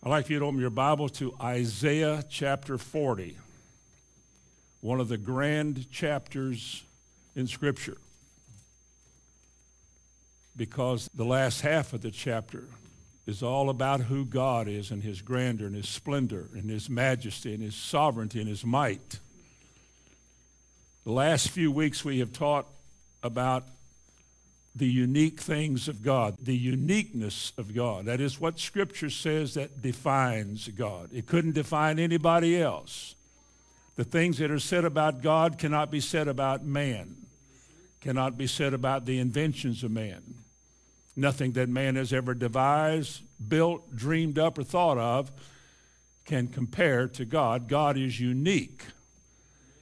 I'd like you to open your Bible to Isaiah chapter 40, one of the grand chapters in Scripture. Because the last half of the chapter is all about who God is and his grandeur and his splendor and his majesty and his sovereignty and his might. The last few weeks we have taught about the unique things of God, the uniqueness of God. That is what Scripture says that defines God. It couldn't define anybody else. The things that are said about God cannot be said about man, cannot be said about the inventions of man. Nothing that man has ever devised, built, dreamed up, or thought of can compare to God. God is unique.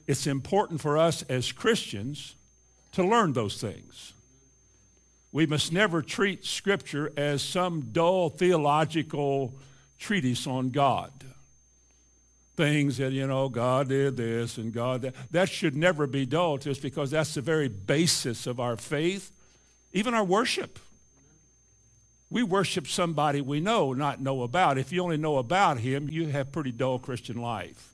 It's important for us as Christians to learn those things. We must never treat Scripture as some dull theological treatise on God. Things that, you know, God did this and God that. That should never be dull just because that's the very basis of our faith, even our worship. We worship somebody we know, not know about. If you only know about him, you have pretty dull Christian life.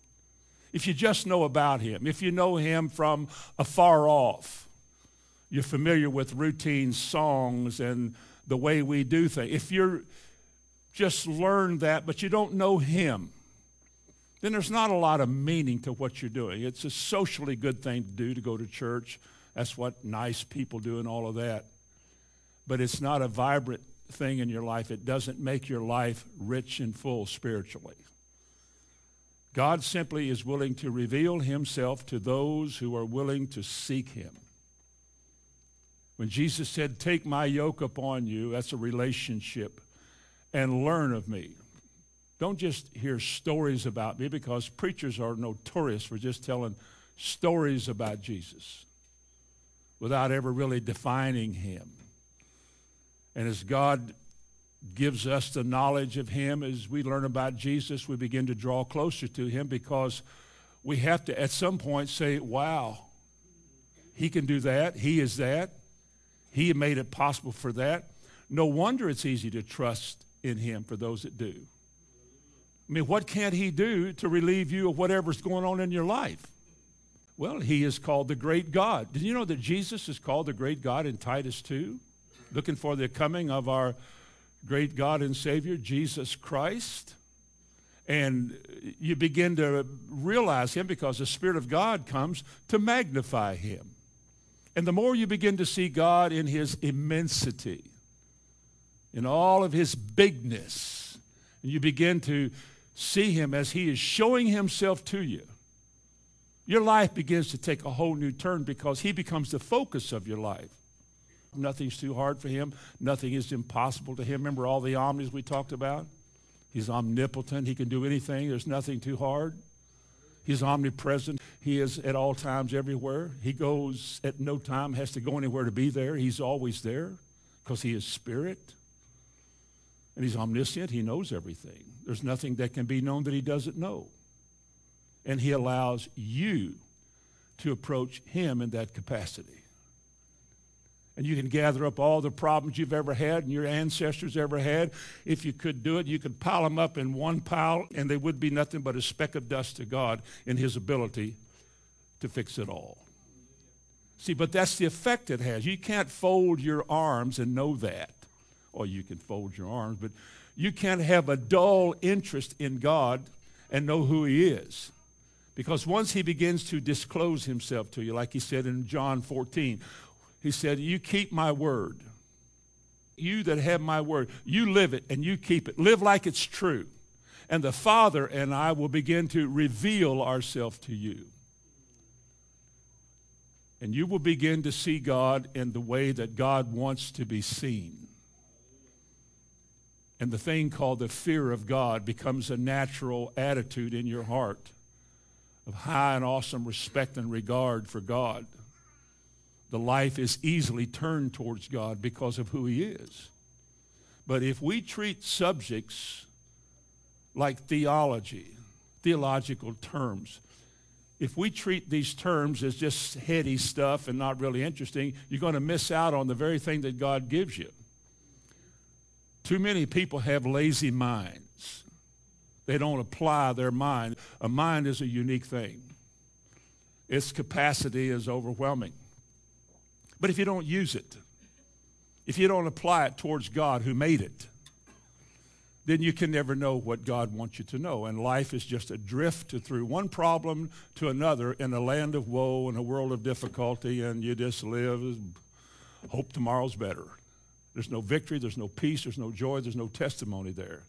If you just know about him, if you know him from afar off, you're familiar with routine songs and the way we do things. If you're just learned that, but you don't know Him, then there's not a lot of meaning to what you're doing. It's a socially good thing to do to go to church. That's what nice people do and all of that. But it's not a vibrant thing in your life. It doesn't make your life rich and full spiritually. God simply is willing to reveal himself to those who are willing to seek him. When Jesus said, Take my yoke upon you, that's a relationship, and learn of me. Don't just hear stories about me because preachers are notorious for just telling stories about Jesus without ever really defining him. And as God gives us the knowledge of him, as we learn about Jesus, we begin to draw closer to him because we have to at some point say, wow, he can do that, he is that. He made it possible for that. No wonder it's easy to trust in Him for those that do. I mean, what can't He do to relieve you of whatever's going on in your life? Well, He is called the great God. Did you know that Jesus is called the great God in Titus 2? Looking for the coming of our great God and Savior, Jesus Christ. And you begin to realize Him because the Spirit of God comes to magnify Him. And the more you begin to see God in his immensity, in all of his bigness, and you begin to see him as he is showing himself to you, your life begins to take a whole new turn because he becomes the focus of your life. Nothing's too hard for him. Nothing is impossible to him. Remember all the omnis we talked about? He's omnipotent. He can do anything. There's nothing too hard. He's omnipresent. He is at all times everywhere. He goes at no time, has to go anywhere to be there. He's always there because he is spirit. And he's omniscient. He knows everything. There's nothing that can be known that he doesn't know. And he allows you to approach him in that capacity and you can gather up all the problems you've ever had and your ancestors ever had. If you could do it, you could pile them up in one pile, and they would be nothing but a speck of dust to God in His ability to fix it all. See, but that's the effect it has. You can't fold your arms and know that. Or you can fold your arms, but you can't have a dull interest in God and know who He is. Because once He begins to disclose Himself to you, like He said in John 14, he said, You keep my word. You that have my word, you live it and you keep it. Live like it's true. And the Father and I will begin to reveal ourselves to you. And you will begin to see God in the way that God wants to be seen. And the thing called the fear of God becomes a natural attitude in your heart of high and awesome respect and regard for God the life is easily turned towards God because of who he is. But if we treat subjects like theology, theological terms, if we treat these terms as just heady stuff and not really interesting, you're going to miss out on the very thing that God gives you. Too many people have lazy minds. They don't apply their mind. A mind is a unique thing. Its capacity is overwhelming. But if you don't use it, if you don't apply it towards God who made it, then you can never know what God wants you to know. And life is just a drift through one problem to another in a land of woe and a world of difficulty, and you just live, hope tomorrow's better. There's no victory, there's no peace, there's no joy, there's no testimony there.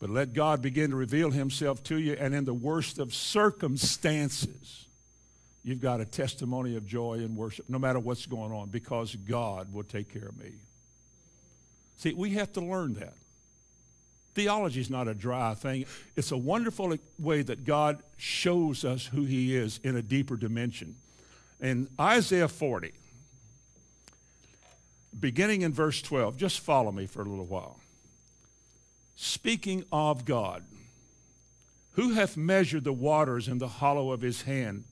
But let God begin to reveal himself to you, and in the worst of circumstances, you've got a testimony of joy and worship, no matter what's going on, because God will take care of me. See, we have to learn that. Theology is not a dry thing. It's a wonderful way that God shows us who he is in a deeper dimension. In Isaiah 40, beginning in verse 12, just follow me for a little while. Speaking of God, who hath measured the waters in the hollow of his hand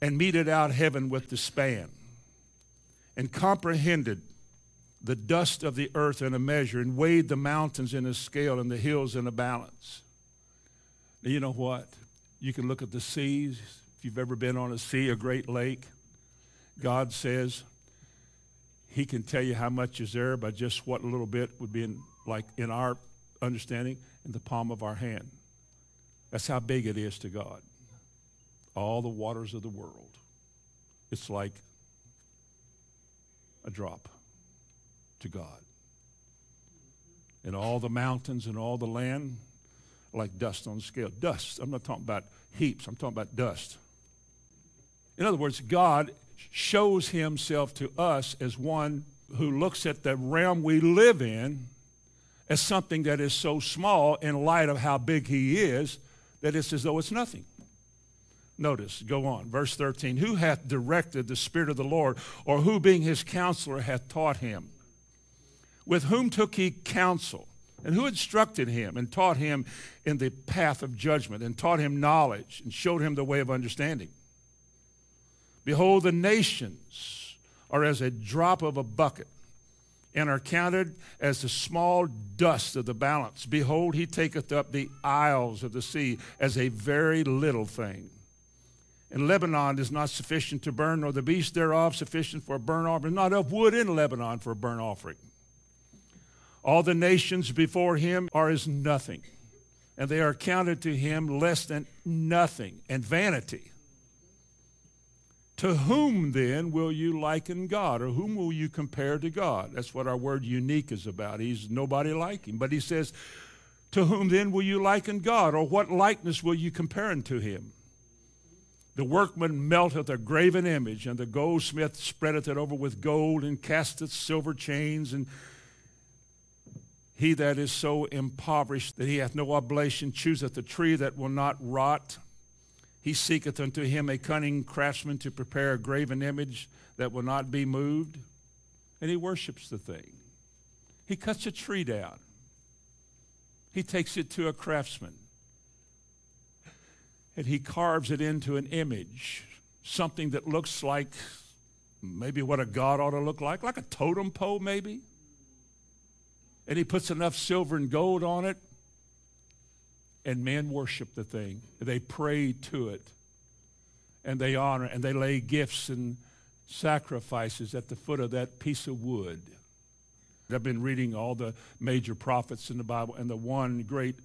and meted out heaven with the span and comprehended the dust of the earth in a measure and weighed the mountains in a scale and the hills in a balance. Now, you know what? You can look at the seas. If you've ever been on a sea, a great lake, God says He can tell you how much is there by just what a little bit would be in, like in our understanding, in the palm of our hand. That's how big it is to God. All the waters of the world. It's like a drop to God. And all the mountains and all the land like dust on a scale. Dust. I'm not talking about heaps. I'm talking about dust. In other words, God shows himself to us as one who looks at the realm we live in as something that is so small in light of how big he is that it's as though it's nothing. Notice, go on, verse 13. Who hath directed the Spirit of the Lord, or who being his counselor hath taught him? With whom took he counsel? And who instructed him and taught him in the path of judgment and taught him knowledge and showed him the way of understanding? Behold, the nations are as a drop of a bucket and are counted as the small dust of the balance. Behold, he taketh up the isles of the sea as a very little thing. And Lebanon is not sufficient to burn, nor the beast thereof sufficient for a burnt offering, not of wood in Lebanon for a burnt offering. All the nations before him are as nothing, and they are counted to him less than nothing and vanity. To whom then will you liken God, or whom will you compare to God? That's what our word unique is about. He's nobody like him. But he says, To whom then will you liken God, or what likeness will you compare unto him? The workman melteth a graven image, and the goldsmith spreadeth it over with gold, and casteth silver chains and he that is so impoverished that he hath no oblation chooseth a tree that will not rot. He seeketh unto him a cunning craftsman to prepare a graven image that will not be moved. And he worships the thing. He cuts a tree down. He takes it to a craftsman. And he carves it into an image, something that looks like maybe what a god ought to look like, like a totem pole, maybe and he puts enough silver and gold on it, and men worship the thing. They pray to it, and they honor, and they lay gifts and sacrifices at the foot of that piece of wood. I've been reading all the major prophets in the Bible, and the one great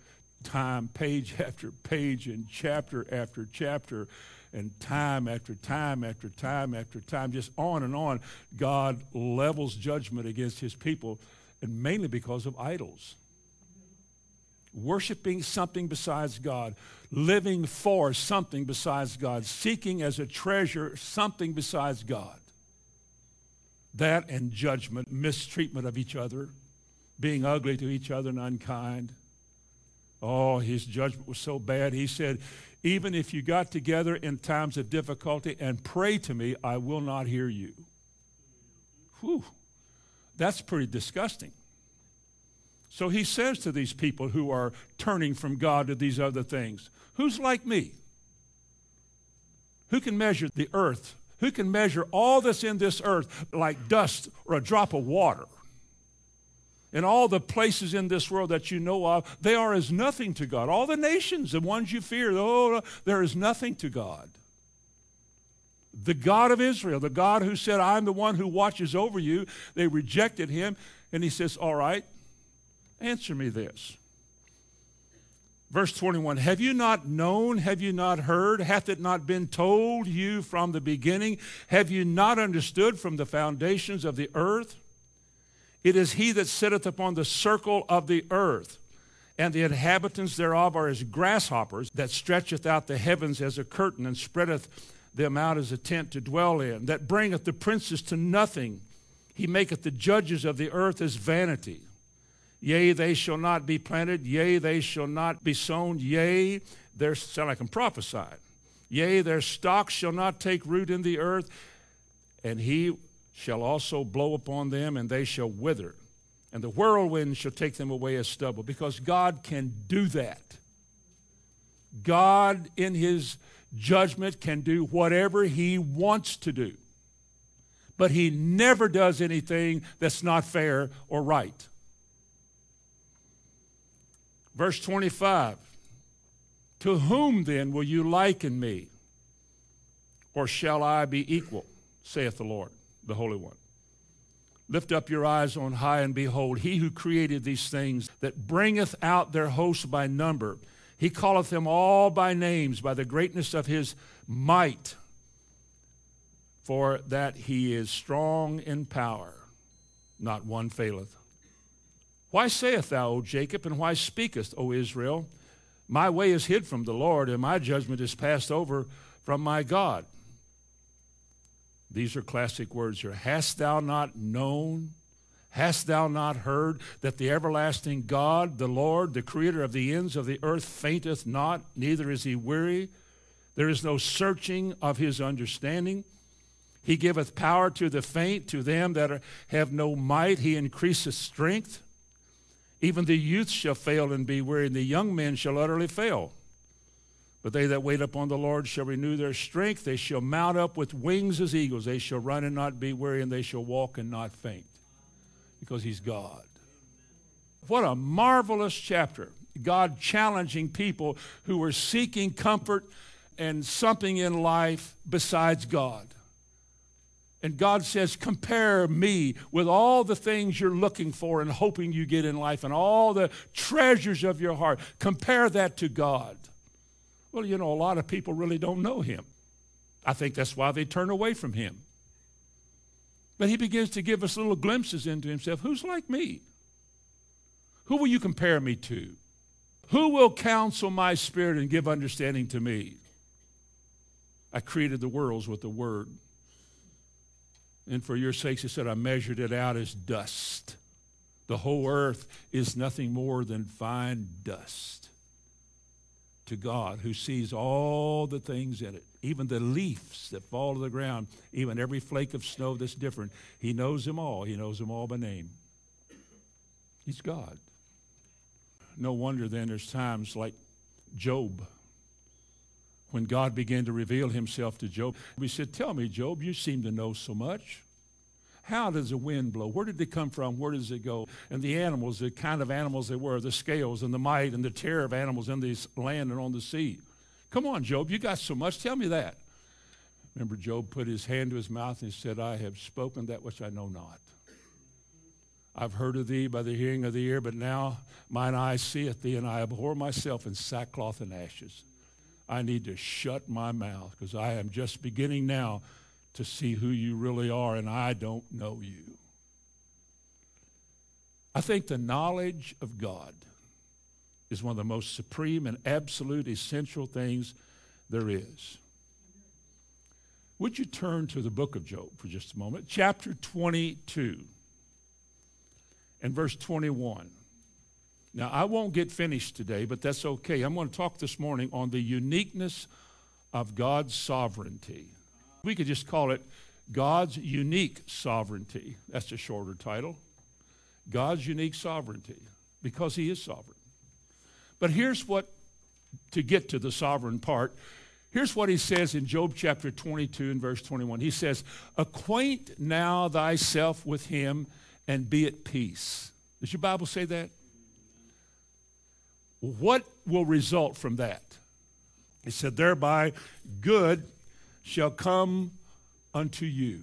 time, page after page, and chapter after chapter, and time after time after time after time, just on and on, God levels judgment against his people and mainly because of idols. Worshiping something besides God, living for something besides God, seeking as a treasure something besides God. That and judgment, mistreatment of each other, being ugly to each other and unkind. Oh, his judgment was so bad. He said, Even if you got together in times of difficulty and pray to me, I will not hear you. Whew. That's pretty disgusting. So he says to these people who are turning from God to these other things, Who's like me? Who can measure the earth? Who can measure all that's in this earth like dust or a drop of water? And all the places in this world that you know of, they are as nothing to God. All the nations, the ones you fear, oh, there is nothing to God. The God of Israel, the God who said, I'm the one who watches over you, they rejected him. And he says, All right, answer me this. Verse 21 Have you not known? Have you not heard? Hath it not been told you from the beginning? Have you not understood from the foundations of the earth? It is he that sitteth upon the circle of the earth, and the inhabitants thereof are as grasshoppers, that stretcheth out the heavens as a curtain, and spreadeth them out as a tent to dwell in, that bringeth the princes to nothing. He maketh the judges of the earth as vanity. Yea, they shall not be planted. Yea, they shall not be sown. Yea, their sound I'm prophesying. Yea, their stock shall not take root in the earth, and he shall also blow upon them, and they shall wither. And the whirlwind shall take them away as stubble, because God can do that. God, in his judgment, can do whatever he wants to do. But he never does anything that's not fair or right. Verse 25 To whom then will you liken me? Or shall I be equal, saith the Lord, the Holy One? Lift up your eyes on high and behold, he who created these things, that bringeth out their hosts by number. He calleth them all by names, by the greatness of his might, for that he is strong in power. Not one faileth. Why sayest thou, O Jacob, and why speakest, O Israel? My way is hid from the Lord, and my judgment is passed over from my God. These are classic words here. Hast thou not known? Hast thou not heard that the everlasting God, the Lord, the creator of the ends of the earth, fainteth not, neither is he weary? There is no searching of his understanding. He giveth power to the faint, to them that are, have no might, he increaseth strength. Even the youth shall fail and be weary, and the young men shall utterly fail. But they that wait upon the Lord shall renew their strength. They shall mount up with wings as eagles. They shall run and not be weary, and they shall walk and not faint. Because He's God. What a marvelous chapter. God challenging people who were seeking comfort and something in life besides God. And God says, compare me with all the things you're looking for and hoping you get in life and all the treasures of your heart. Compare that to God. Well, you know, a lot of people really don't know Him. I think that's why they turn away from Him. But He begins to give us little glimpses into Himself. Who's like me? Who will you compare me to? Who will counsel my spirit and give understanding to me? I created the worlds with the Word. And for your sakes, he said, I measured it out as dust. The whole earth is nothing more than fine dust to God who sees all the things in it, even the leaves that fall to the ground, even every flake of snow that's different. He knows them all. He knows them all by name. He's God. No wonder then there's times like Job when God began to reveal himself to Job. We said, Tell me, Job, you seem to know so much. How does the wind blow? Where did it come from? Where does it go? And the animals, the kind of animals they were, the scales and the might and the terror of animals in this land and on the sea. Come on, Job, you got so much. Tell me that. Remember, Job put his hand to his mouth and said, I have spoken that which I know not. I've heard of thee by the hearing of the ear, but now mine eye seeth thee, and I abhor myself in sackcloth and ashes. I need to shut my mouth because I am just beginning now to see who you really are, and I don't know you. I think the knowledge of God is one of the most supreme and absolute essential things there is. Would you turn to the book of Job for just a moment? Chapter 22 and verse 21. Now, I won't get finished today, but that's okay. I'm going to talk this morning on the uniqueness of God's sovereignty. We could just call it God's unique sovereignty. That's a shorter title. God's unique sovereignty, because He is sovereign. But here's what, to get to the sovereign part, here's what He says in Job chapter 22 and verse 21. He says, Acquaint now thyself with Him and be at peace Does your Bible say that? What will result from that? He said, Thereby good shall come unto you.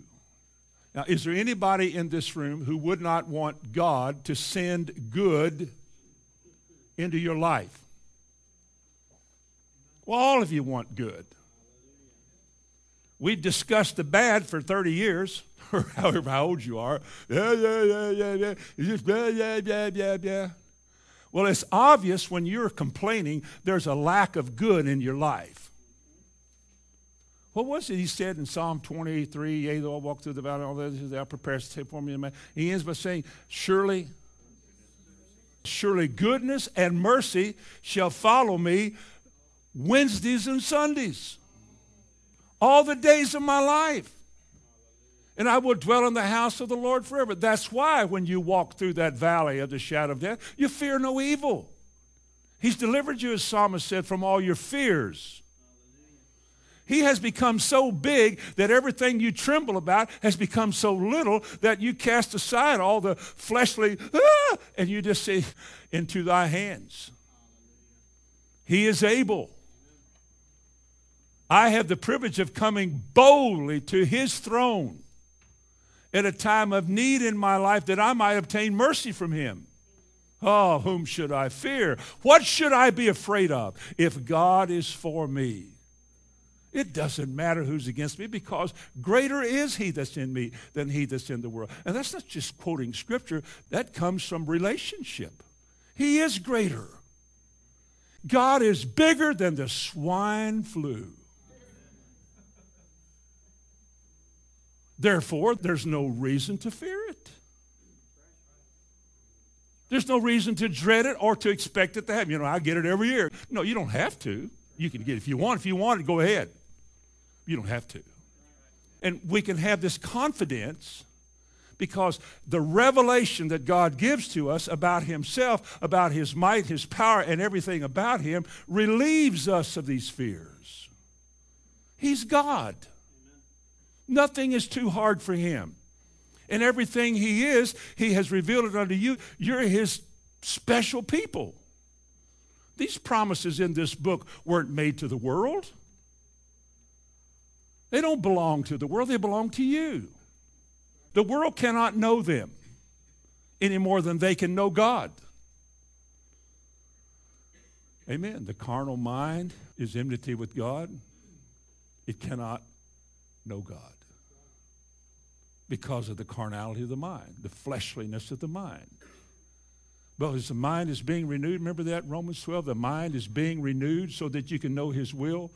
Now, is there anybody in this room who would not want God to send good into your life? Well, all of you want good. We've discussed the bad for 30 years, or however old you are. Yeah, yeah, yeah, yeah, yeah. Just yeah, yeah, yeah, yeah. Well, it's obvious when you're complaining, there's a lack of good in your life. What was it he said in Psalm 23? Yea, though I walk through the valley, all this, thou preparest for me. He ends by saying, Surely, surely goodness and mercy shall follow me Wednesdays and Sundays, all the days of my life. And I will dwell in the house of the Lord forever. That's why when you walk through that valley of the shadow of death, you fear no evil. He's delivered you, as Psalmist said, from all your fears. He has become so big that everything you tremble about has become so little that you cast aside all the fleshly, ah, and you just say, Into thy hands. He is able. I have the privilege of coming boldly to his throne at a time of need in my life that I might obtain mercy from him. Oh, whom should I fear? What should I be afraid of if God is for me? It doesn't matter who's against me because greater is he that's in me than he that's in the world. And that's not just quoting scripture, that comes from relationship. He is greater. God is bigger than the swine flu. Therefore, there's no reason to fear it. There's no reason to dread it or to expect it to happen. You know, I get it every year. No, you don't have to. You can get it if you want. If you want it, go ahead. You don't have to. And we can have this confidence because the revelation that God gives to us about Himself, about His might, His power, and everything about Him relieves us of these fears. He's God. Nothing is too hard for him. And everything he is, he has revealed it unto you. You're his special people. These promises in this book weren't made to the world. They don't belong to the world, they belong to you. The world cannot know them any more than they can know God. Amen. The carnal mind is enmity with God, it cannot know God because of the carnality of the mind, the fleshliness of the mind. But as the mind is being renewed, remember that Romans 12, the mind is being renewed so that you can know his will.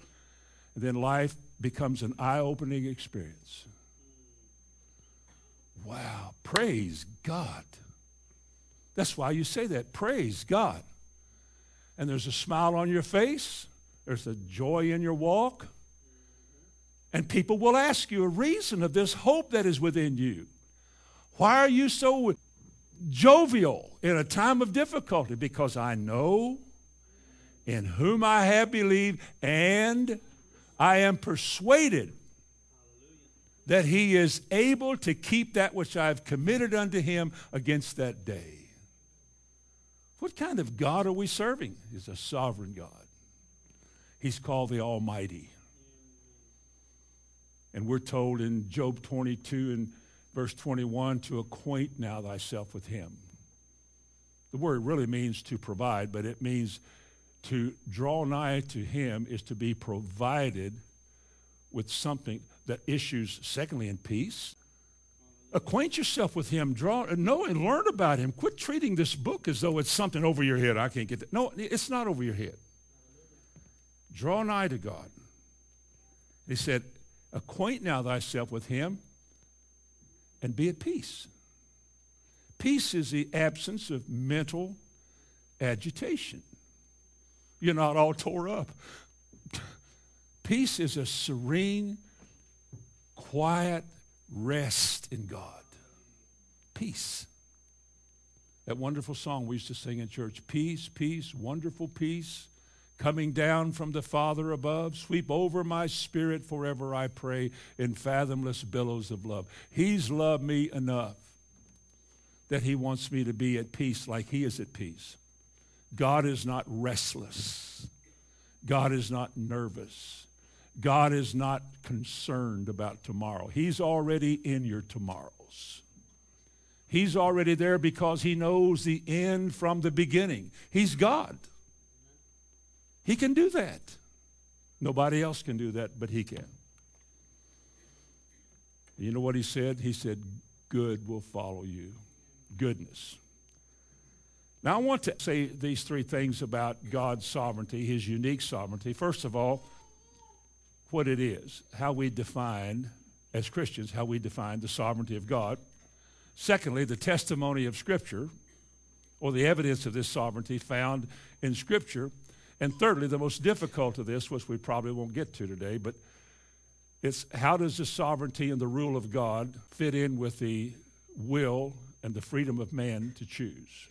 And then life becomes an eye opening experience. Wow, praise God. That's why you say that. Praise God. And there's a smile on your face, there's a joy in your walk. And people will ask you a reason of this hope that is within you. Why are you so jovial in a time of difficulty? Because I know in whom I have believed, and I am persuaded that he is able to keep that which I have committed unto him against that day. What kind of God are we serving? He's a sovereign God. He's called the Almighty. And we're told in Job 22 and verse 21 to acquaint now thyself with him. The word really means to provide, but it means to draw nigh to him is to be provided with something that issues, secondly, in peace. Acquaint yourself with him, draw, know and learn about him. Quit treating this book as though it's something over your head. I can't get that. No, it's not over your head. Draw nigh to God. He said, Acquaint now thyself with him and be at peace. Peace is the absence of mental agitation. You're not all tore up. Peace is a serene, quiet rest in God. Peace. That wonderful song we used to sing in church Peace, peace, wonderful peace coming down from the Father above, sweep over my spirit forever, I pray, in fathomless billows of love. He's loved me enough that He wants me to be at peace like He is at peace. God is not restless. God is not nervous. God is not concerned about tomorrow. He's already in your tomorrows. He's already there because He knows the end from the beginning. He's God. He can do that. Nobody else can do that, but He can. You know what He said? He said, Good will follow you. Goodness. Now, I want to say these three things about God's sovereignty, His unique sovereignty. First of all, what it is, how we define, as Christians, how we define the sovereignty of God. Secondly, the testimony of Scripture, or the evidence of this sovereignty found in Scripture. And thirdly, the most difficult of this, which we probably won't get to today, but it's how does the sovereignty and the rule of God fit in with the will and the freedom of man to choose?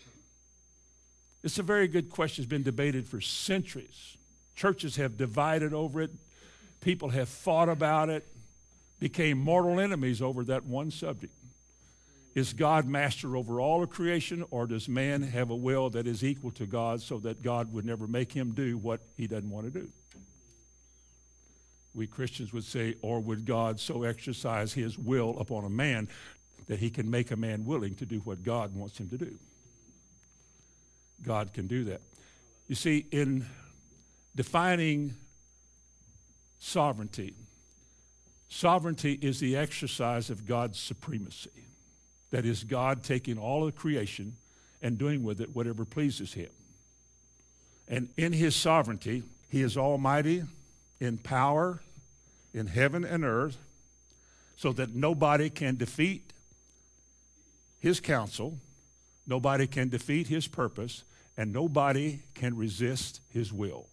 It's a very good question. It's been debated for centuries. Churches have divided over it. People have fought about it, became mortal enemies over that one subject. Is God master over all of creation, or does man have a will that is equal to God so that God would never make him do what he doesn't want to do? We Christians would say, or would God so exercise his will upon a man that he can make a man willing to do what God wants him to do? God can do that. You see, in defining sovereignty, sovereignty is the exercise of God's supremacy. That is, God taking all of creation and doing with it whatever pleases Him. And in His sovereignty, He is almighty in power in heaven and earth, so that nobody can defeat His counsel, nobody can defeat His purpose, and nobody can resist His will.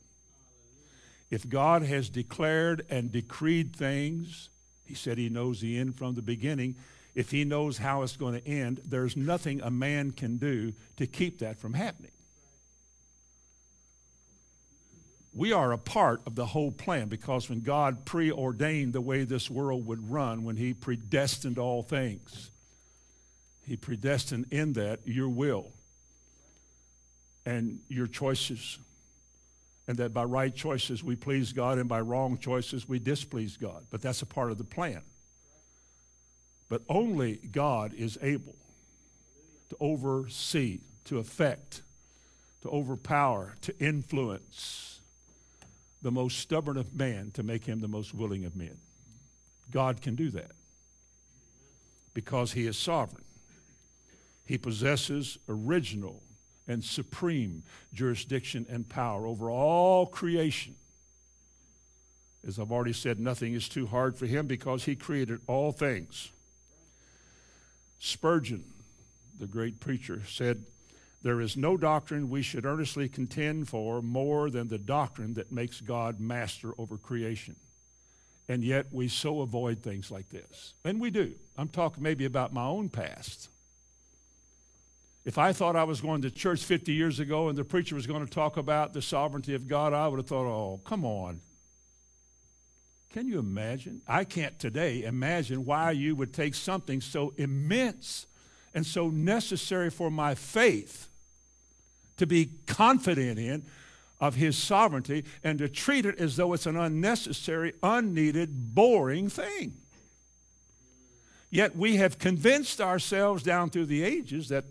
If God has declared and decreed things, He said He knows the end from the beginning if he knows how it's going to end, there's nothing a man can do to keep that from happening. We are a part of the whole plan because when God preordained the way this world would run, when He predestined all things, He predestined in that your will and your choices. And that by right choices we please God, and by wrong choices we displease God. But that's a part of the plan. But only God is able to oversee, to affect, to overpower, to influence the most stubborn of man to make him the most willing of men. God can do that because he is sovereign. He possesses original and supreme jurisdiction and power over all creation. As I've already said, nothing is too hard for him because he created all things. Spurgeon, the great preacher, said, There is no doctrine we should earnestly contend for more than the doctrine that makes God master over creation. And yet we so avoid things like this. And we do. I'm talking maybe about my own past. If I thought I was going to church 50 years ago and the preacher was going to talk about the sovereignty of God, I would have thought, oh, come on. Can you imagine? I can't today imagine why you would take something so immense and so necessary for my faith to be confident in of his sovereignty and to treat it as though it's an unnecessary, unneeded, boring thing. Yet we have convinced ourselves down through the ages that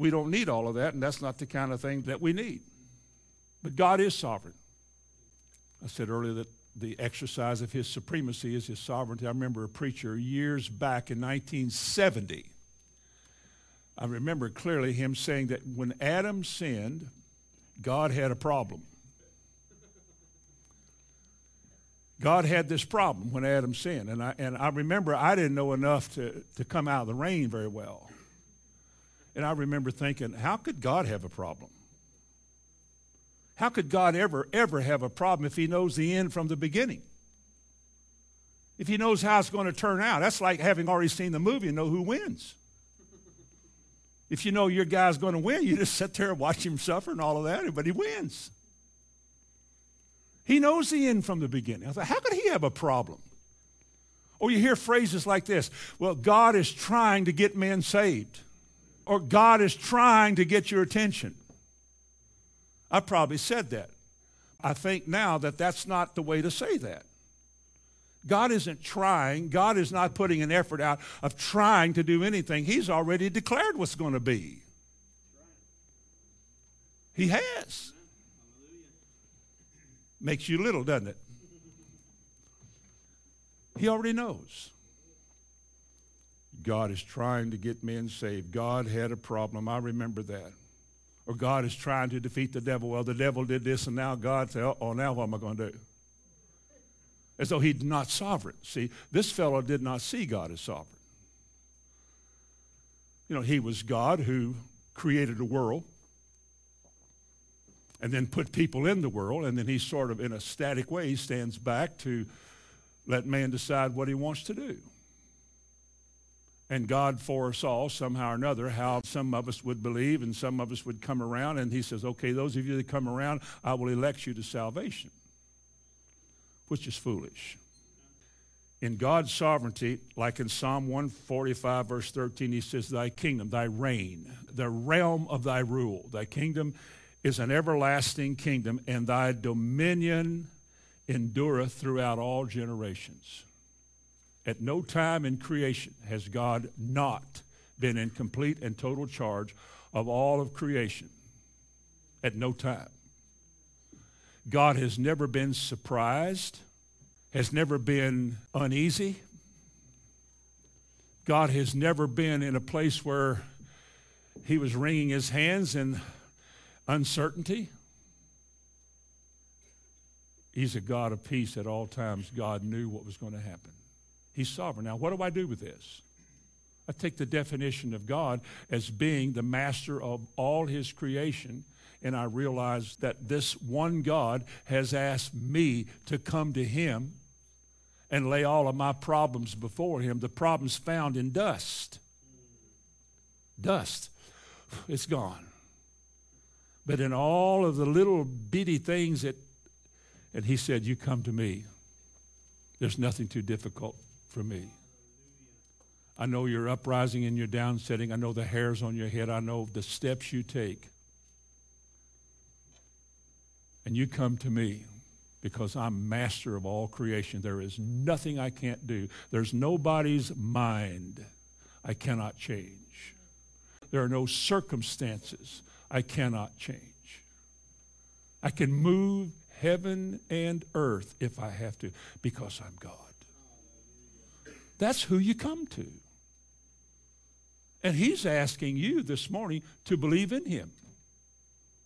we don't need all of that, and that's not the kind of thing that we need. But God is sovereign. I said earlier that the exercise of his supremacy is his sovereignty. I remember a preacher years back in 1970. I remember clearly him saying that when Adam sinned, God had a problem. God had this problem when Adam sinned. And I, and I remember I didn't know enough to, to come out of the rain very well. And I remember thinking, how could God have a problem? How could God ever, ever have a problem if He knows the end from the beginning? If He knows how it's going to turn out, that's like having already seen the movie and know who wins. If you know your guy's going to win, you just sit there and watch him suffer and all of that, but he wins. He knows the end from the beginning. I thought, how could he have a problem? Or you hear phrases like this Well, God is trying to get men saved. Or God is trying to get your attention. I probably said that. I think now that that's not the way to say that. God isn't trying. God is not putting an effort out of trying to do anything. He's already declared what's going to be. He has. Makes you little, doesn't it? He already knows. God is trying to get men saved. God had a problem. I remember that. Or God is trying to defeat the devil. Well, the devil did this, and now God said, oh, now what am I going to do? As though he's not sovereign. See, this fellow did not see God as sovereign. You know, he was God who created a world and then put people in the world, and then he sort of, in a static way, stands back to let man decide what he wants to do. And God foresaw somehow or another how some of us would believe and some of us would come around. And He says, okay, those of you that come around, I will elect you to salvation, which is foolish. In God's sovereignty, like in Psalm 145, verse 13, He says, Thy kingdom, thy reign, the realm of thy rule, thy kingdom is an everlasting kingdom, and thy dominion endureth throughout all generations. At no time in creation has God not been in complete and total charge of all of creation. At no time. God has never been surprised, has never been uneasy. God has never been in a place where he was wringing his hands in uncertainty. He's a God of peace at all times. God knew what was going to happen. He's sovereign. Now, what do I do with this? I take the definition of God as being the master of all his creation, and I realize that this one God has asked me to come to him and lay all of my problems before him. The problems found in dust. Dust. It's gone. But in all of the little bitty things that, and he said, You come to me. There's nothing too difficult for me. I know your uprising and your downsetting. I know the hairs on your head. I know the steps you take. And you come to me because I'm master of all creation. There is nothing I can't do. There's nobody's mind I cannot change. There are no circumstances I cannot change. I can move heaven and earth if I have to because I'm God. That's who you come to. And he's asking you this morning to believe in him.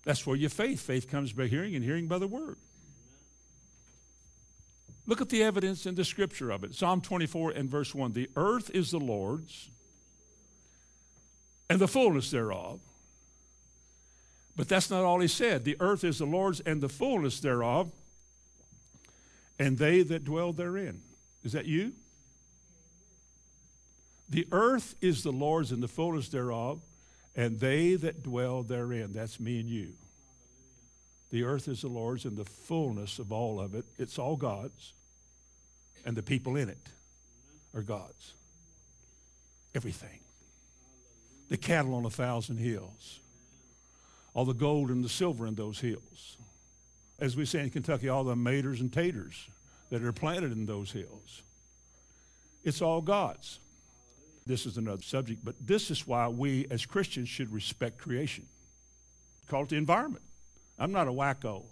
That's where your faith. Faith comes by hearing, and hearing by the word. Look at the evidence in the scripture of it. Psalm 24 and verse 1. The earth is the Lord's, and the fullness thereof. But that's not all he said. The earth is the Lord's, and the fullness thereof, and they that dwell therein. Is that you? The earth is the Lord's and the fullness thereof, and they that dwell therein. That's me and you. The earth is the Lord's and the fullness of all of it. It's all God's. And the people in it are God's. Everything. The cattle on a thousand hills. All the gold and the silver in those hills. As we say in Kentucky, all the maters and taters that are planted in those hills. It's all God's. This is another subject, but this is why we as Christians should respect creation. Call it the environment. I'm not a wacko.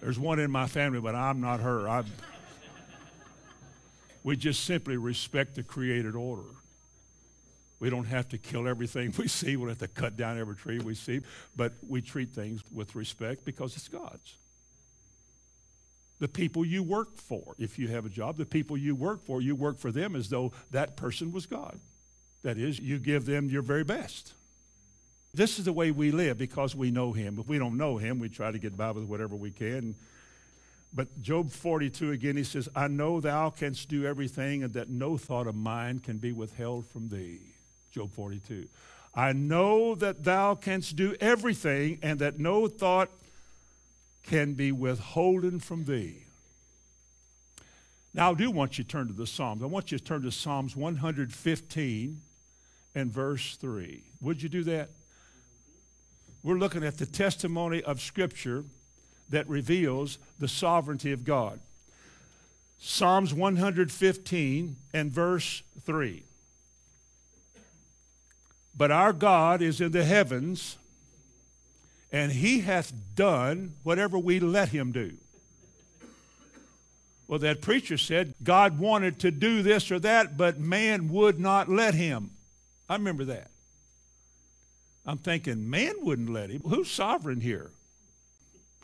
There's one in my family, but I'm not her. I'm, we just simply respect the created order. We don't have to kill everything we see. We don't have to cut down every tree we see. But we treat things with respect because it's God's. The people you work for, if you have a job, the people you work for, you work for them as though that person was God. That is, you give them your very best. This is the way we live because we know Him. If we don't know Him, we try to get by with whatever we can. But Job 42 again, he says, I know thou canst do everything, and that no thought of mine can be withheld from thee. Job 42. I know that thou canst do everything, and that no thought can be withholden from thee. Now, I do want you to turn to the Psalms. I want you to turn to Psalms 115 and verse 3. Would you do that? We're looking at the testimony of Scripture that reveals the sovereignty of God. Psalms 115 and verse 3. But our God is in the heavens, and he hath done whatever we let him do. Well, that preacher said God wanted to do this or that, but man would not let him. I remember that. I'm thinking, man wouldn't let him. Who's sovereign here?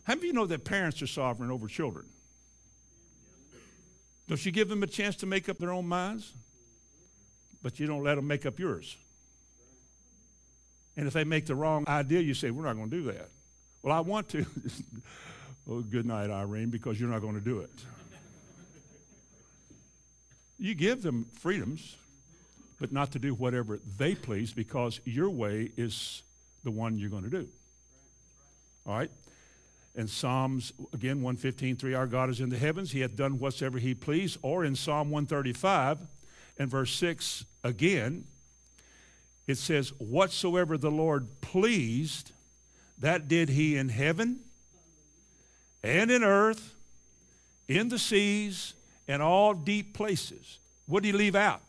How many of you know that parents are sovereign over children? Don't you give them a chance to make up their own minds? But you don't let them make up yours. And if they make the wrong idea, you say, We're not going to do that. Well, I want to. oh, good night, Irene, because you're not going to do it. you give them freedoms, but not to do whatever they please because your way is the one you're going to do. All right? And Psalms, again, 115, 3, our God is in the heavens. He hath done whatsoever he pleased. Or in Psalm 135 and verse 6, again, it says, Whatsoever the Lord pleased, that did he in heaven and in earth, in the seas, and all deep places. What did he leave out?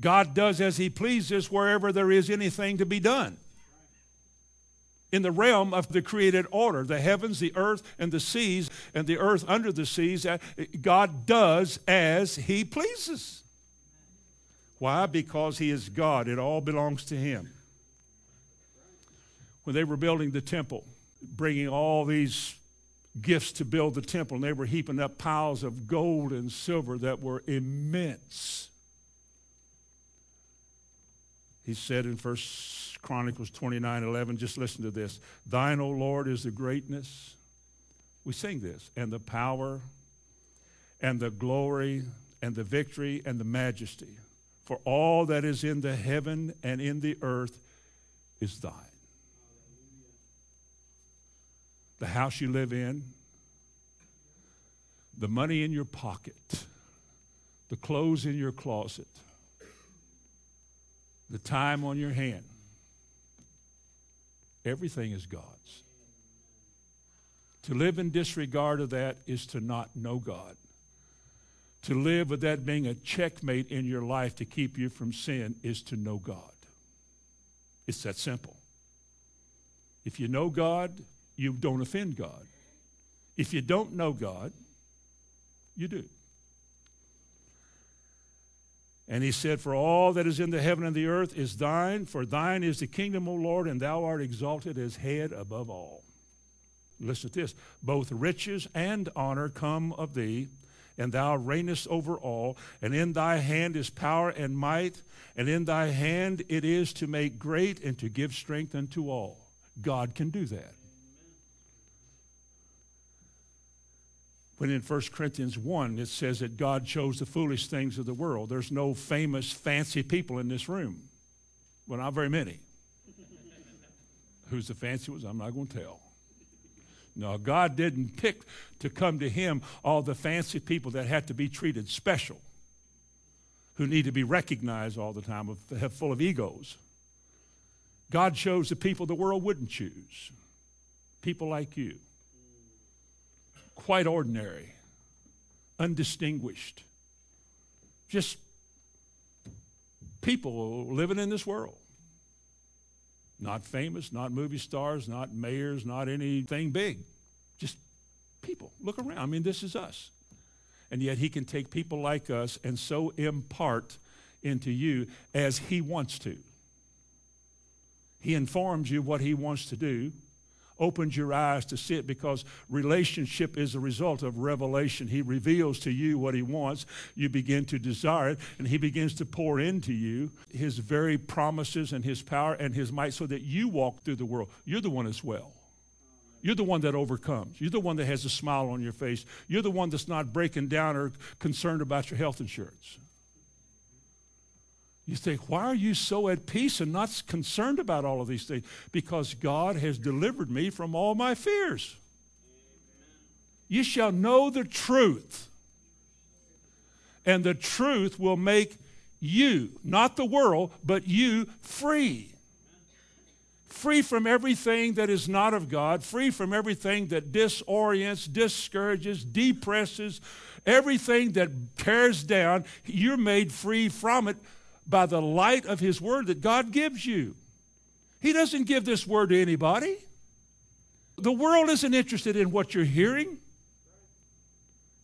God does as he pleases wherever there is anything to be done. In the realm of the created order, the heavens, the earth, and the seas, and the earth under the seas, uh, God does as he pleases. Why? Because he is God. It all belongs to him. When they were building the temple, bringing all these gifts to build the temple, and they were heaping up piles of gold and silver that were immense. He said in First Chronicles 29 11, just listen to this. Thine, O Lord, is the greatness. We sing this, and the power, and the glory, and the victory, and the majesty. For all that is in the heaven and in the earth is thine. The house you live in, the money in your pocket, the clothes in your closet, the time on your hand. Everything is God's. To live in disregard of that is to not know God. To live with that being a checkmate in your life to keep you from sin is to know God. It's that simple. If you know God, you don't offend God. If you don't know God, you do. And he said, For all that is in the heaven and the earth is thine, for thine is the kingdom, O Lord, and thou art exalted as head above all. Listen to this both riches and honor come of thee and thou reignest over all. And in thy hand is power and might, and in thy hand it is to make great and to give strength unto all. God can do that. When in 1 Corinthians 1 it says that God chose the foolish things of the world, there's no famous, fancy people in this room. Well, not very many. Who's the fancy ones? I'm not going to tell. No, God didn't pick to come to him all the fancy people that had to be treated special, who need to be recognized all the time, full of egos. God chose the people the world wouldn't choose. People like you. Quite ordinary, undistinguished. Just people living in this world. Not famous, not movie stars, not mayors, not anything big. Just people. Look around. I mean, this is us. And yet he can take people like us and so impart into you as he wants to. He informs you what he wants to do opens your eyes to see it because relationship is a result of revelation. He reveals to you what He wants. You begin to desire it, and He begins to pour into you His very promises and His power and His might so that you walk through the world. You're the one as well. You're the one that overcomes. You're the one that has a smile on your face. You're the one that's not breaking down or concerned about your health insurance. You think, why are you so at peace and not concerned about all of these things? Because God has delivered me from all my fears. You shall know the truth, and the truth will make you, not the world, but you free. Free from everything that is not of God, free from everything that disorients, discourages, depresses, everything that tears down. You're made free from it by the light of His Word that God gives you. He doesn't give this Word to anybody. The world isn't interested in what you're hearing.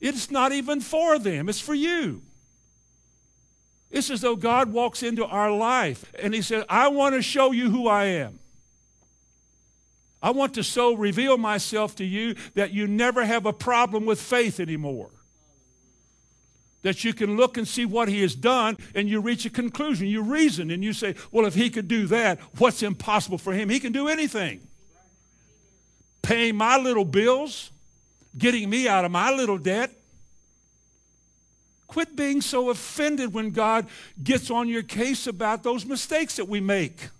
It's not even for them, it's for you. It's as though God walks into our life and He said, I want to show you who I am. I want to so reveal myself to you that you never have a problem with faith anymore. That you can look and see what he has done and you reach a conclusion. You reason and you say, well, if he could do that, what's impossible for him? He can do anything. Paying my little bills, getting me out of my little debt, Quit being so offended when God gets on your case about those mistakes that we make.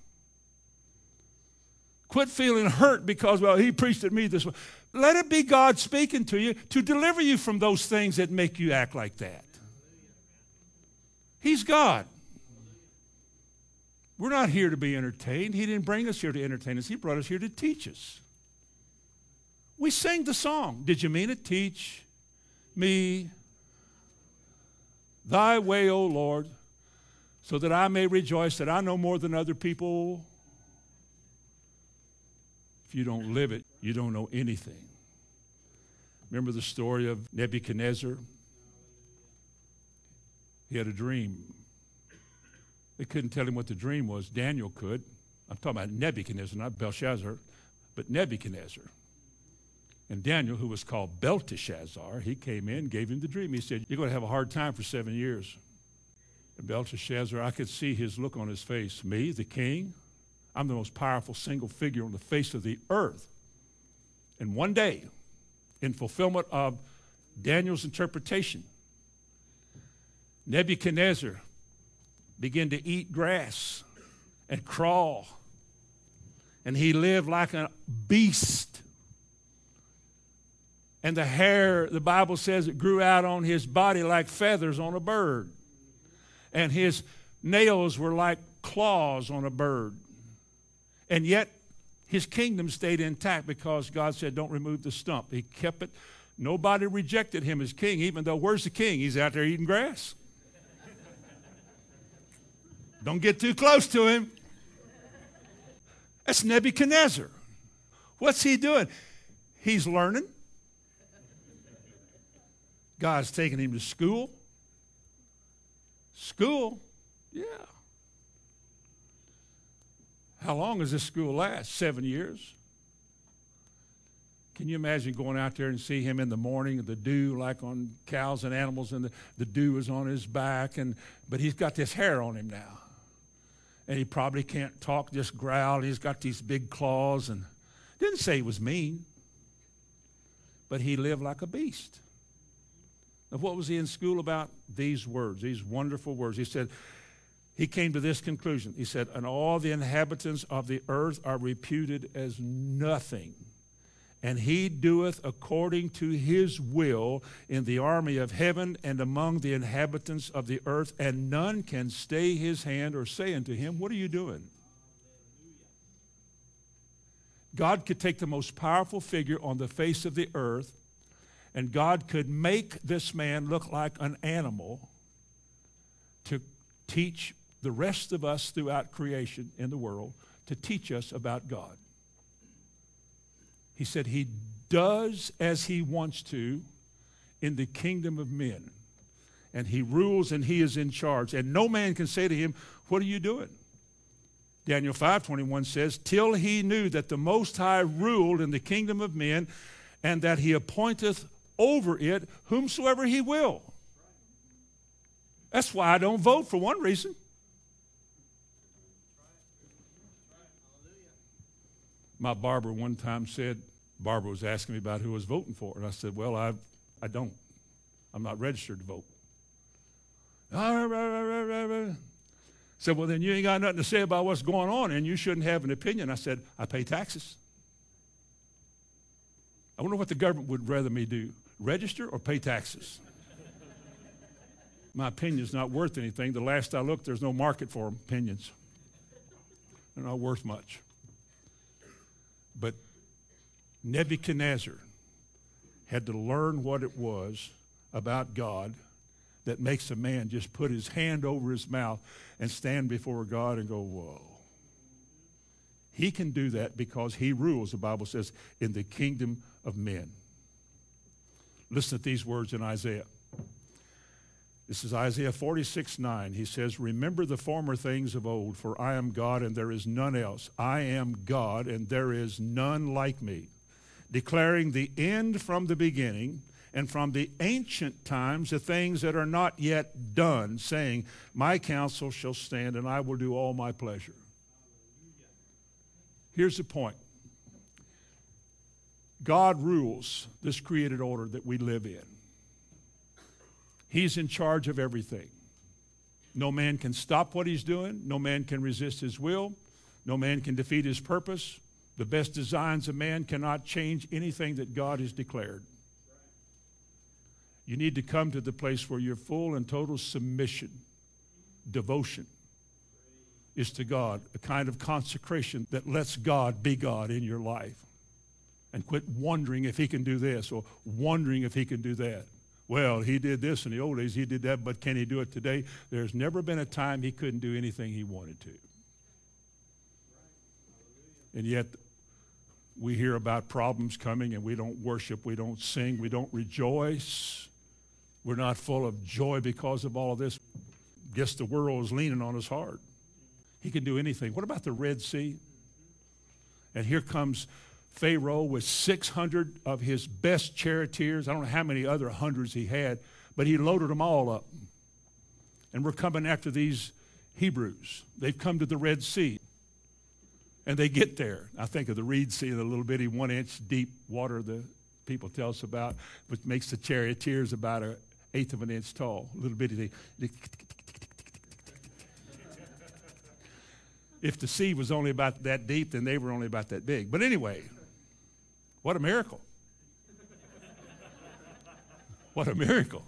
Quit feeling hurt because, well, he preached at me this way. Let it be God speaking to you to deliver you from those things that make you act like that. He's God. We're not here to be entertained. He didn't bring us here to entertain us, He brought us here to teach us. We sang the song. Did you mean it? Teach me Thy way, O Lord, so that I may rejoice that I know more than other people. If you don't live it, you don't know anything. Remember the story of Nebuchadnezzar? He had a dream. They couldn't tell him what the dream was. Daniel could. I'm talking about Nebuchadnezzar, not Belshazzar, but Nebuchadnezzar. And Daniel, who was called Belteshazzar, he came in, gave him the dream. He said, You're going to have a hard time for seven years. And Belteshazzar, I could see his look on his face. Me, the king, I'm the most powerful single figure on the face of the earth. And one day, in fulfillment of Daniel's interpretation, Nebuchadnezzar began to eat grass and crawl. And he lived like a beast and the hair, the Bible says, it grew out on his body like feathers on a bird. And his nails were like claws on a bird. And yet, his kingdom stayed intact because God said, Don't remove the stump. He kept it. Nobody rejected him as king, even though, where's the king? He's out there eating grass. Don't get too close to him. That's Nebuchadnezzar. What's he doing? He's learning. God's taking him to school. School? Yeah. How long does this school last? Seven years. Can you imagine going out there and see him in the morning, the dew like on cows and animals, and the, the dew is on his back, and but he's got this hair on him now. And he probably can't talk, just growl. He's got these big claws and didn't say he was mean, but he lived like a beast Now, what was he in school about? These words, these wonderful words. He said, he came to this conclusion. He said, And all the inhabitants of the earth are reputed as nothing. And he doeth according to his will in the army of heaven and among the inhabitants of the earth, and none can stay his hand or say unto him, What are you doing? God could take the most powerful figure on the face of the earth and God could make this man look like an animal to teach the rest of us throughout creation in the world to teach us about God. He said he does as he wants to in the kingdom of men. And he rules and he is in charge. And no man can say to him, What are you doing? Daniel 5:21 says, Till he knew that the Most High ruled in the kingdom of men, and that he appointeth over it whomsoever he will. That's why I don't vote for one reason. My barber one time said, Barbara was asking me about who I was voting for, and I said, Well, I, I don't. I'm not registered to vote. Said, Well, then you ain't got nothing to say about what's going on, and you shouldn't have an opinion. I said, I pay taxes. I wonder what the government would rather me do register or pay taxes? My opinion's not worth anything. The last I looked, there's no market for opinions. They're not worth much. But Nebuchadnezzar had to learn what it was about God that makes a man just put his hand over his mouth and stand before God and go, Whoa. He can do that because he rules, the Bible says, in the kingdom of men. Listen to these words in Isaiah. This is Isaiah 46 9. He says, Remember the former things of old, for I am God and there is none else. I am God and there is none like me, declaring the end from the beginning and from the ancient times the things that are not yet done, saying, My counsel shall stand and I will do all my pleasure. Here's the point God rules this created order that we live in. He's in charge of everything. No man can stop what he's doing. No man can resist his will. No man can defeat his purpose. The best designs of man cannot change anything that God has declared. You need to come to the place where your full and total submission, devotion, is to God, a kind of consecration that lets God be God in your life. And quit wondering if He can do this or wondering if He can do that. Well, he did this in the old days, he did that, but can he do it today? There's never been a time he couldn't do anything he wanted to. And yet, we hear about problems coming and we don't worship, we don't sing, we don't rejoice. We're not full of joy because of all of this. Guess the world is leaning on us hard. He can do anything. What about the Red Sea? And here comes Pharaoh with 600 of his best charioteers. I don't know how many other hundreds he had, but he loaded them all up. And we're coming after these Hebrews. They've come to the Red Sea. And they get there. I think of the Reed Sea, the little bitty one inch deep water the people tell us about, which makes the charioteers about an eighth of an inch tall. A little bitty. if the sea was only about that deep, then they were only about that big. But anyway, what a miracle. what a miracle.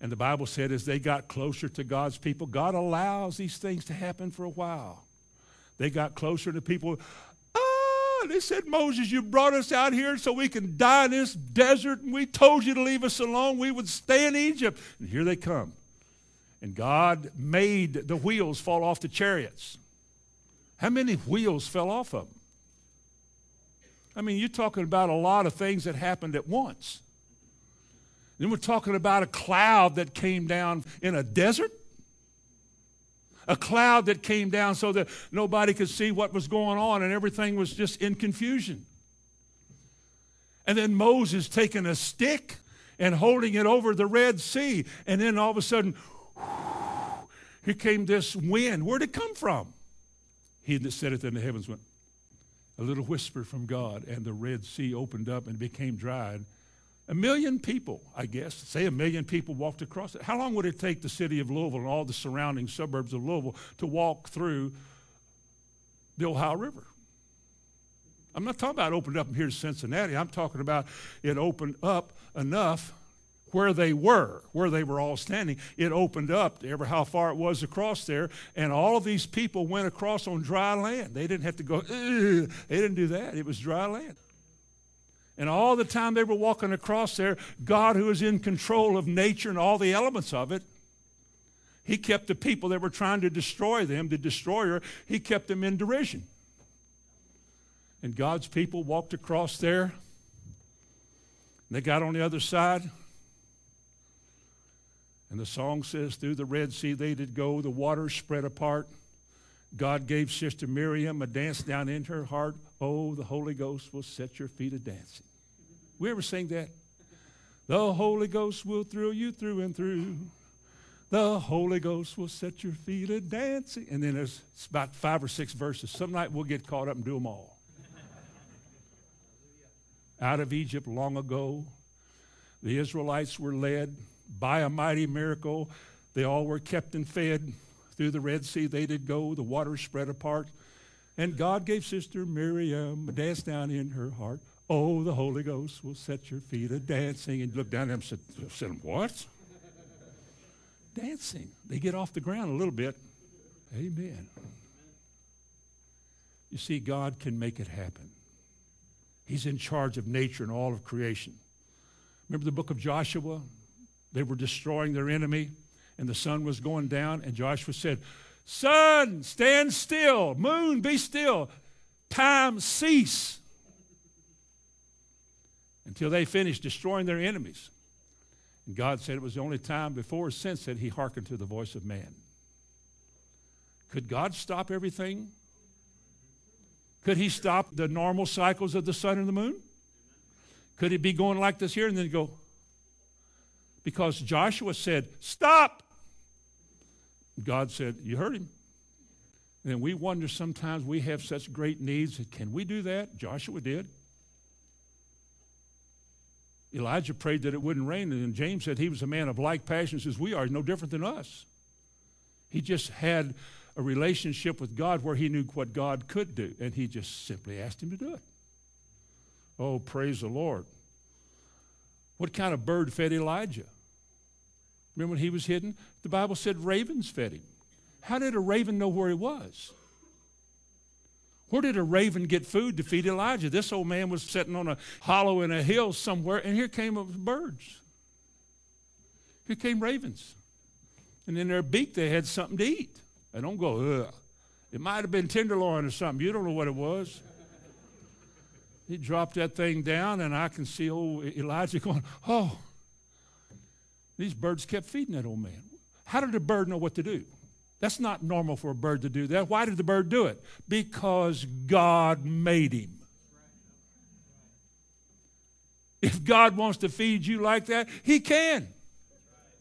And the Bible said as they got closer to God's people, God allows these things to happen for a while. They got closer to people. Ah, they said, Moses, you brought us out here so we can die in this desert, and we told you to leave us alone. We would stay in Egypt. And here they come. And God made the wheels fall off the chariots. How many wheels fell off of them? I mean, you're talking about a lot of things that happened at once. Then we're talking about a cloud that came down in a desert. A cloud that came down so that nobody could see what was going on and everything was just in confusion. And then Moses taking a stick and holding it over the Red Sea. And then all of a sudden, here came this wind. Where'd it come from? He that said it in the heavens went, a little whisper from God, and the Red Sea opened up and became dry. A million people, I guess, say a million people walked across it. How long would it take the city of Louisville and all the surrounding suburbs of Louisville to walk through the Ohio River? I'm not talking about opened up here to Cincinnati. I'm talking about it opened up enough where they were, where they were all standing, it opened up ever how far it was across there, and all of these people went across on dry land. They didn't have to go, Ugh. they didn't do that. It was dry land. And all the time they were walking across there, God, who is in control of nature and all the elements of it, He kept the people that were trying to destroy them, the destroyer, He kept them in derision. And God's people walked across there. They got on the other side. And the song says, Through the Red Sea they did go, the waters spread apart. God gave Sister Miriam a dance down in her heart. Oh, the Holy Ghost will set your feet a dancing. We ever sing that? The Holy Ghost will thrill you through and through. The Holy Ghost will set your feet a dancing. And then there's about five or six verses. Some night we'll get caught up and do them all. Out of Egypt long ago, the Israelites were led by a mighty miracle. They all were kept and fed. Through the Red Sea they did go, the waters spread apart. And God gave Sister Miriam a dance down in her heart. Oh, the Holy Ghost will set your feet a dancing. And look down at him and said What? dancing. They get off the ground a little bit. Amen. You see, God can make it happen. He's in charge of nature and all of creation. Remember the book of Joshua? They were destroying their enemy, and the sun was going down, and Joshua said, Sun, stand still. Moon, be still. Time, cease. Until they finished destroying their enemies. And God said it was the only time before or since that he hearkened to the voice of man. Could God stop everything? Could he stop the normal cycles of the sun and the moon? Could it be going like this here and then go? Because Joshua said, Stop! God said, You heard him. And we wonder sometimes we have such great needs. Can we do that? Joshua did. Elijah prayed that it wouldn't rain, and James said he was a man of like passions as we are, no different than us. He just had a relationship with God where he knew what God could do, and he just simply asked him to do it. Oh, praise the Lord. What kind of bird fed Elijah? Remember when he was hidden? The Bible said ravens fed him. How did a raven know where he was? Where did a raven get food to feed Elijah? This old man was sitting on a hollow in a hill somewhere, and here came birds. Here came ravens. And in their beak, they had something to eat. I don't go, ugh. It might have been tenderloin or something. You don't know what it was. He dropped that thing down, and I can see old Elijah going, oh. These birds kept feeding that old man. How did a bird know what to do? That's not normal for a bird to do that. Why did the bird do it? Because God made him. If God wants to feed you like that, He can.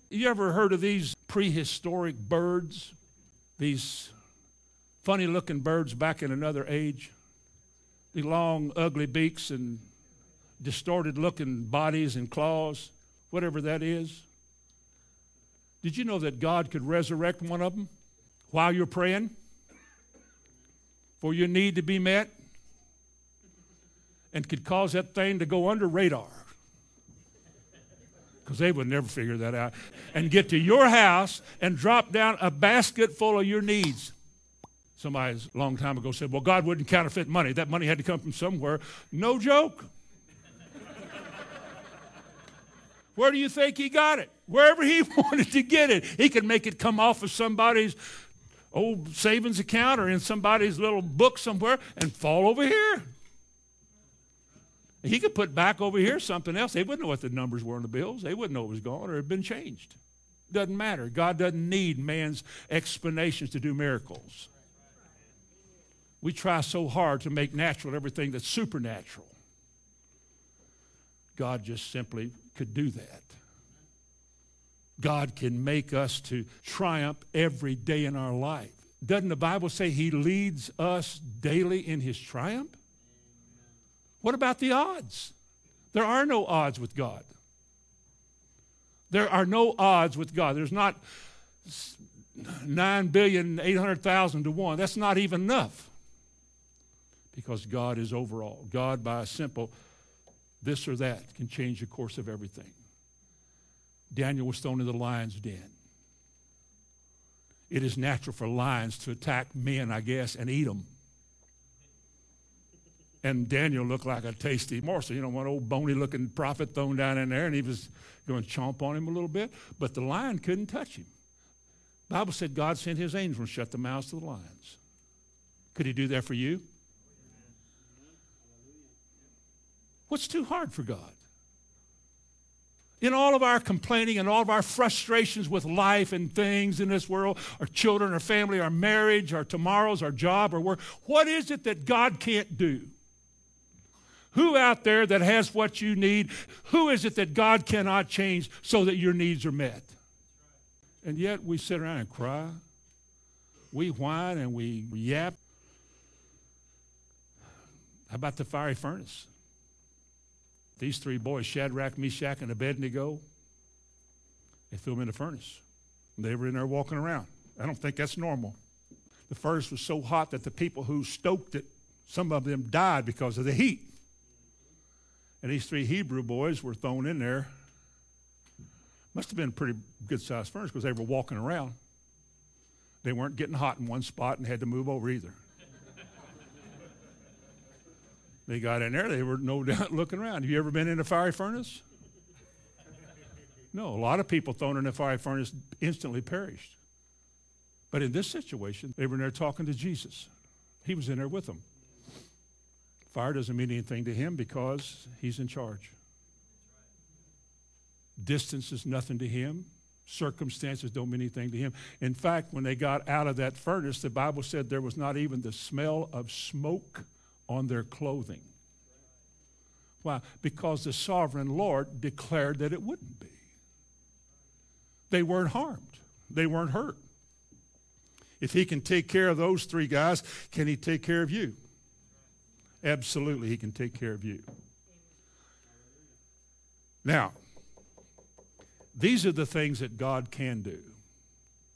You ever heard of these prehistoric birds? These funny looking birds back in another age? The long, ugly beaks and distorted looking bodies and claws, whatever that is. Did you know that God could resurrect one of them while you're praying for your need to be met? And could cause that thing to go under radar. Because they would never figure that out. And get to your house and drop down a basket full of your needs. Somebody a long time ago said, Well, God wouldn't counterfeit money. That money had to come from somewhere. No joke. Where do you think he got it? Wherever he wanted to get it. He could make it come off of somebody's old savings account or in somebody's little book somewhere and fall over here. He could put back over here something else. They wouldn't know what the numbers were on the bills. They wouldn't know it was gone or had been changed. Doesn't matter. God doesn't need man's explanations to do miracles. We try so hard to make natural everything that's supernatural. God just simply could do that. God can make us to triumph every day in our life. Doesn't the Bible say he leads us daily in his triumph? What about the odds? There are no odds with God. There are no odds with God. There's not 9 billion 800,000 to 1. That's not even enough. Because God is overall. God, by a simple this or that, can change the course of everything. Daniel was thrown into the lion's den. It is natural for lions to attack men, I guess, and eat them. And Daniel looked like a tasty morsel, you know, one old bony looking prophet thrown down in there, and he was going to chomp on him a little bit, but the lion couldn't touch him. Bible said God sent his angels and shut the mouths of the lions. Could he do that for you? What's too hard for God? in all of our complaining and all of our frustrations with life and things in this world, our children, our family, our marriage, our tomorrows, our job, our work, what is it that God can't do? Who out there that has what you need, who is it that God cannot change so that your needs are met? And yet we sit around and cry. We whine and we yap. How about the fiery furnace? These three boys, Shadrach, Meshach, and Abednego, they threw them in the furnace. They were in there walking around. I don't think that's normal. The furnace was so hot that the people who stoked it, some of them died because of the heat. And these three Hebrew boys were thrown in there Must have been a pretty good sized furnace because they were walking around. They weren't getting hot in one spot and had to move over either. They got in there, they were no doubt looking around. Have you ever been in a fiery furnace? No, a lot of people thrown in a fiery furnace instantly perished. But in this situation, they were in there talking to Jesus. He was in there with them. Fire doesn't mean anything to him because he's in charge. Distance is nothing to him. Circumstances don't mean anything to him. In fact, when they got out of that furnace, the Bible said there was not even the smell of smoke on their clothing. Why? Because the sovereign Lord declared that it wouldn't be. They weren't harmed, they weren't hurt. If he can take care of those three guys, can he take care of you? Absolutely, he can take care of you. Now, these are the things that God can do.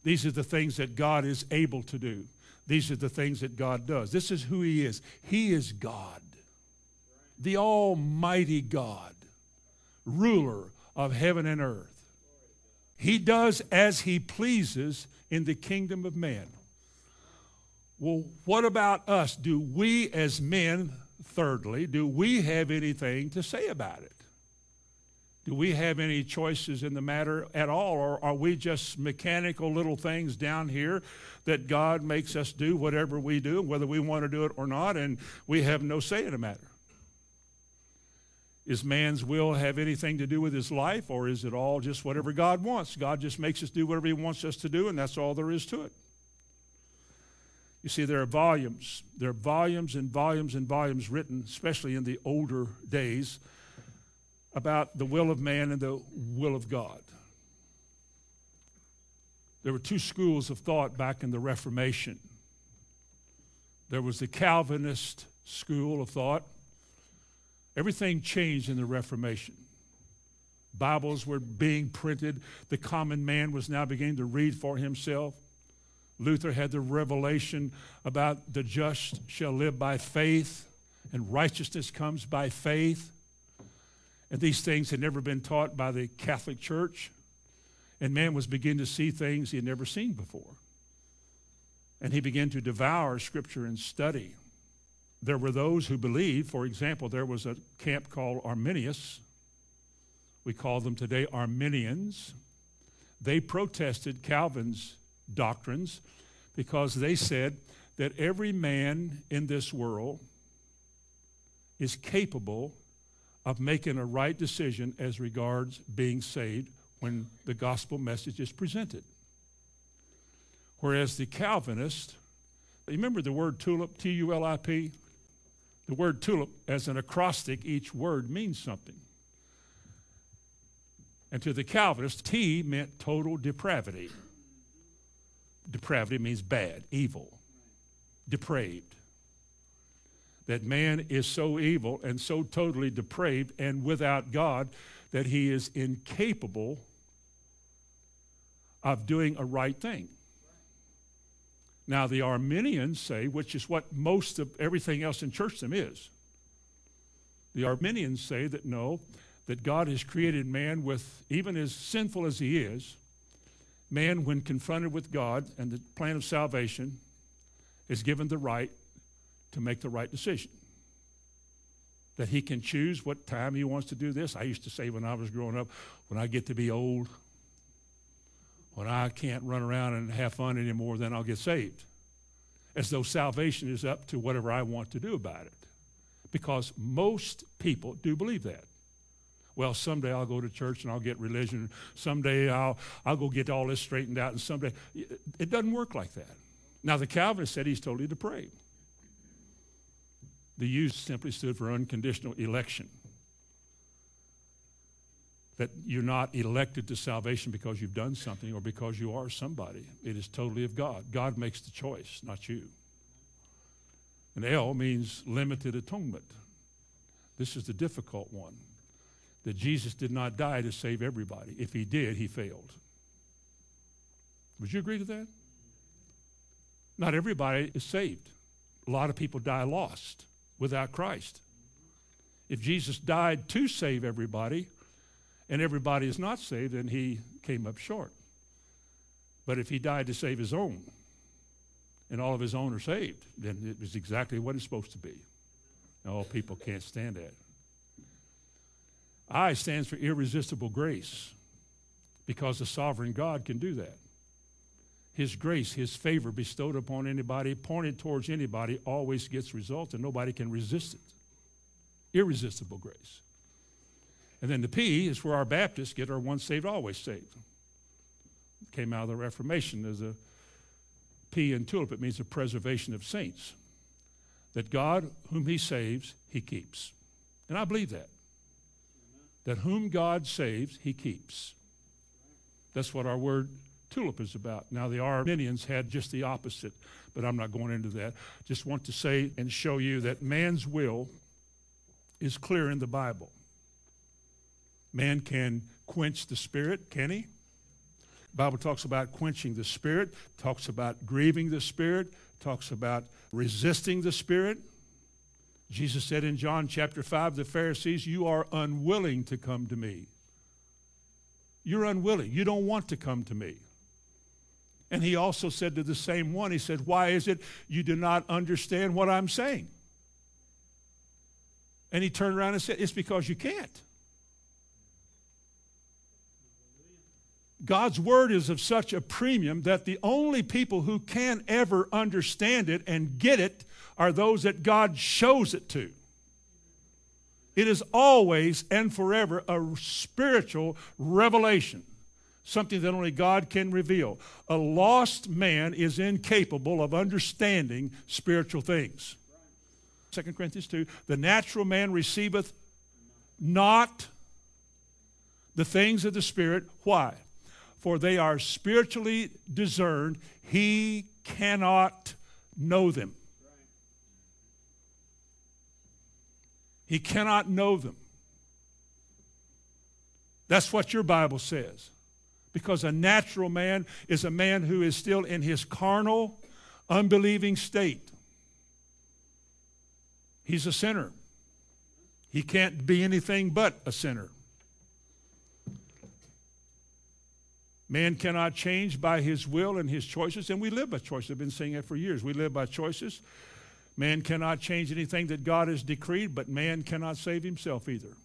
These are the things that God is able to do. These are the things that God does. This is who He is. He is God, the Almighty God, ruler of heaven and earth. He does as He pleases in the kingdom of man. Well, what about us? Do we as men, thirdly, do we have anything to say about it? Do we have any choices in the matter at all, or are we just mechanical little things down here that God makes us do whatever we do, whether we want to do it or not, and we have no say in the matter? Is man's will have anything to do with his life, or is it all just whatever God wants? God just makes us do whatever he wants us to do, and that's all there is to it. You see, there are volumes. There are volumes and volumes and volumes written, especially in the older days about the will of man and the will of God. There were two schools of thought back in the Reformation. There was the Calvinist school of thought. Everything changed in the Reformation. Bibles were being printed. The common man was now beginning to read for himself. Luther had the revelation about the just shall live by faith, and righteousness comes by faith. And these things had never been taught by the Catholic Church. And man was beginning to see things he had never seen before. And he began to devour Scripture and study. There were those who believed, for example, there was a camp called Arminius. We call them today Arminians. They protested Calvin's doctrines because they said that every man in this world is capable of making a right decision as regards being saved when the gospel message is presented. Whereas the Calvinist, remember the word tulip, T U L I P? The word tulip, as an acrostic, each word means something. And to the Calvinist, T meant total depravity. Depravity means bad, evil, depraved that man is so evil and so totally depraved and without God that he is incapable of doing a right thing. Now, the Arminians say, which is what most of everything else in churchdom is, the Arminians say that no, that God has created man with, even as sinful as he is, man, when confronted with God and the plan of salvation, is given the right to make the right decision. That he can choose what time he wants to do this. I used to say when I was growing up, when I get to be old, when I can't run around and have fun anymore, then I'll get saved. As though salvation is up to whatever I want to do about it. Because most people do believe that. Well, someday I'll go to church and I'll get religion. Someday I'll, I'll go get all this straightened out. And someday, it doesn't work like that. Now, the Calvinist said he's totally depraved. The U simply stood for unconditional election. That you're not elected to salvation because you've done something or because you are somebody. It is totally of God. God makes the choice, not you. And L means limited atonement. This is the difficult one. That Jesus did not die to save everybody. If he did, he failed. Would you agree to that? Not everybody is saved. A lot of people die lost without Christ. If Jesus died to save everybody and everybody is not saved, then he came up short. But if he died to save his own, and all of his own are saved, then it was exactly what it's supposed to be. All people can't stand that. I stands for irresistible grace because the sovereign God can do that. His grace, His favor bestowed upon anybody, pointed towards anybody, always gets results, and nobody can resist it. Irresistible grace. And then the P is where our Baptists get our once saved, always saved. Came out of the Reformation as a P in tulip. It means the preservation of saints. That God, whom He saves, He keeps. And I believe that. That whom God saves, He keeps. That's what our word tulip is about. Now, the Arminians had just the opposite, but I'm not going into that. Just want to say and show you that man's will is clear in the Bible. Man can quench the spirit, can he? Bible talks about quenching the spirit, talks about grieving the spirit, talks about resisting the spirit. Jesus said in John chapter 5, the Pharisees, You are unwilling to come to me. You're unwilling. You don't want to come to me. And he also said to the same one, He said, Why is it you do not understand what I'm saying? And he turned around and said, It's because you can't. God's word is of such a premium that the only people who can ever understand it and get it are those that God shows it to. It is always and forever a spiritual revelation, something that only God can reveal. A lost man is incapable of understanding spiritual things. 2 Corinthians 2 The natural man receiveth not the things of the Spirit. Why? For they are spiritually discerned. He cannot know them. He cannot know them. That's what your Bible says. Because a natural man is a man who is still in his carnal, unbelieving state. He's a sinner. He can't be anything but a sinner. Man cannot change by his will and his choices, and we live by choices. I've been saying that for years. We live by choices. Man cannot change anything that God has decreed, but man cannot save himself either.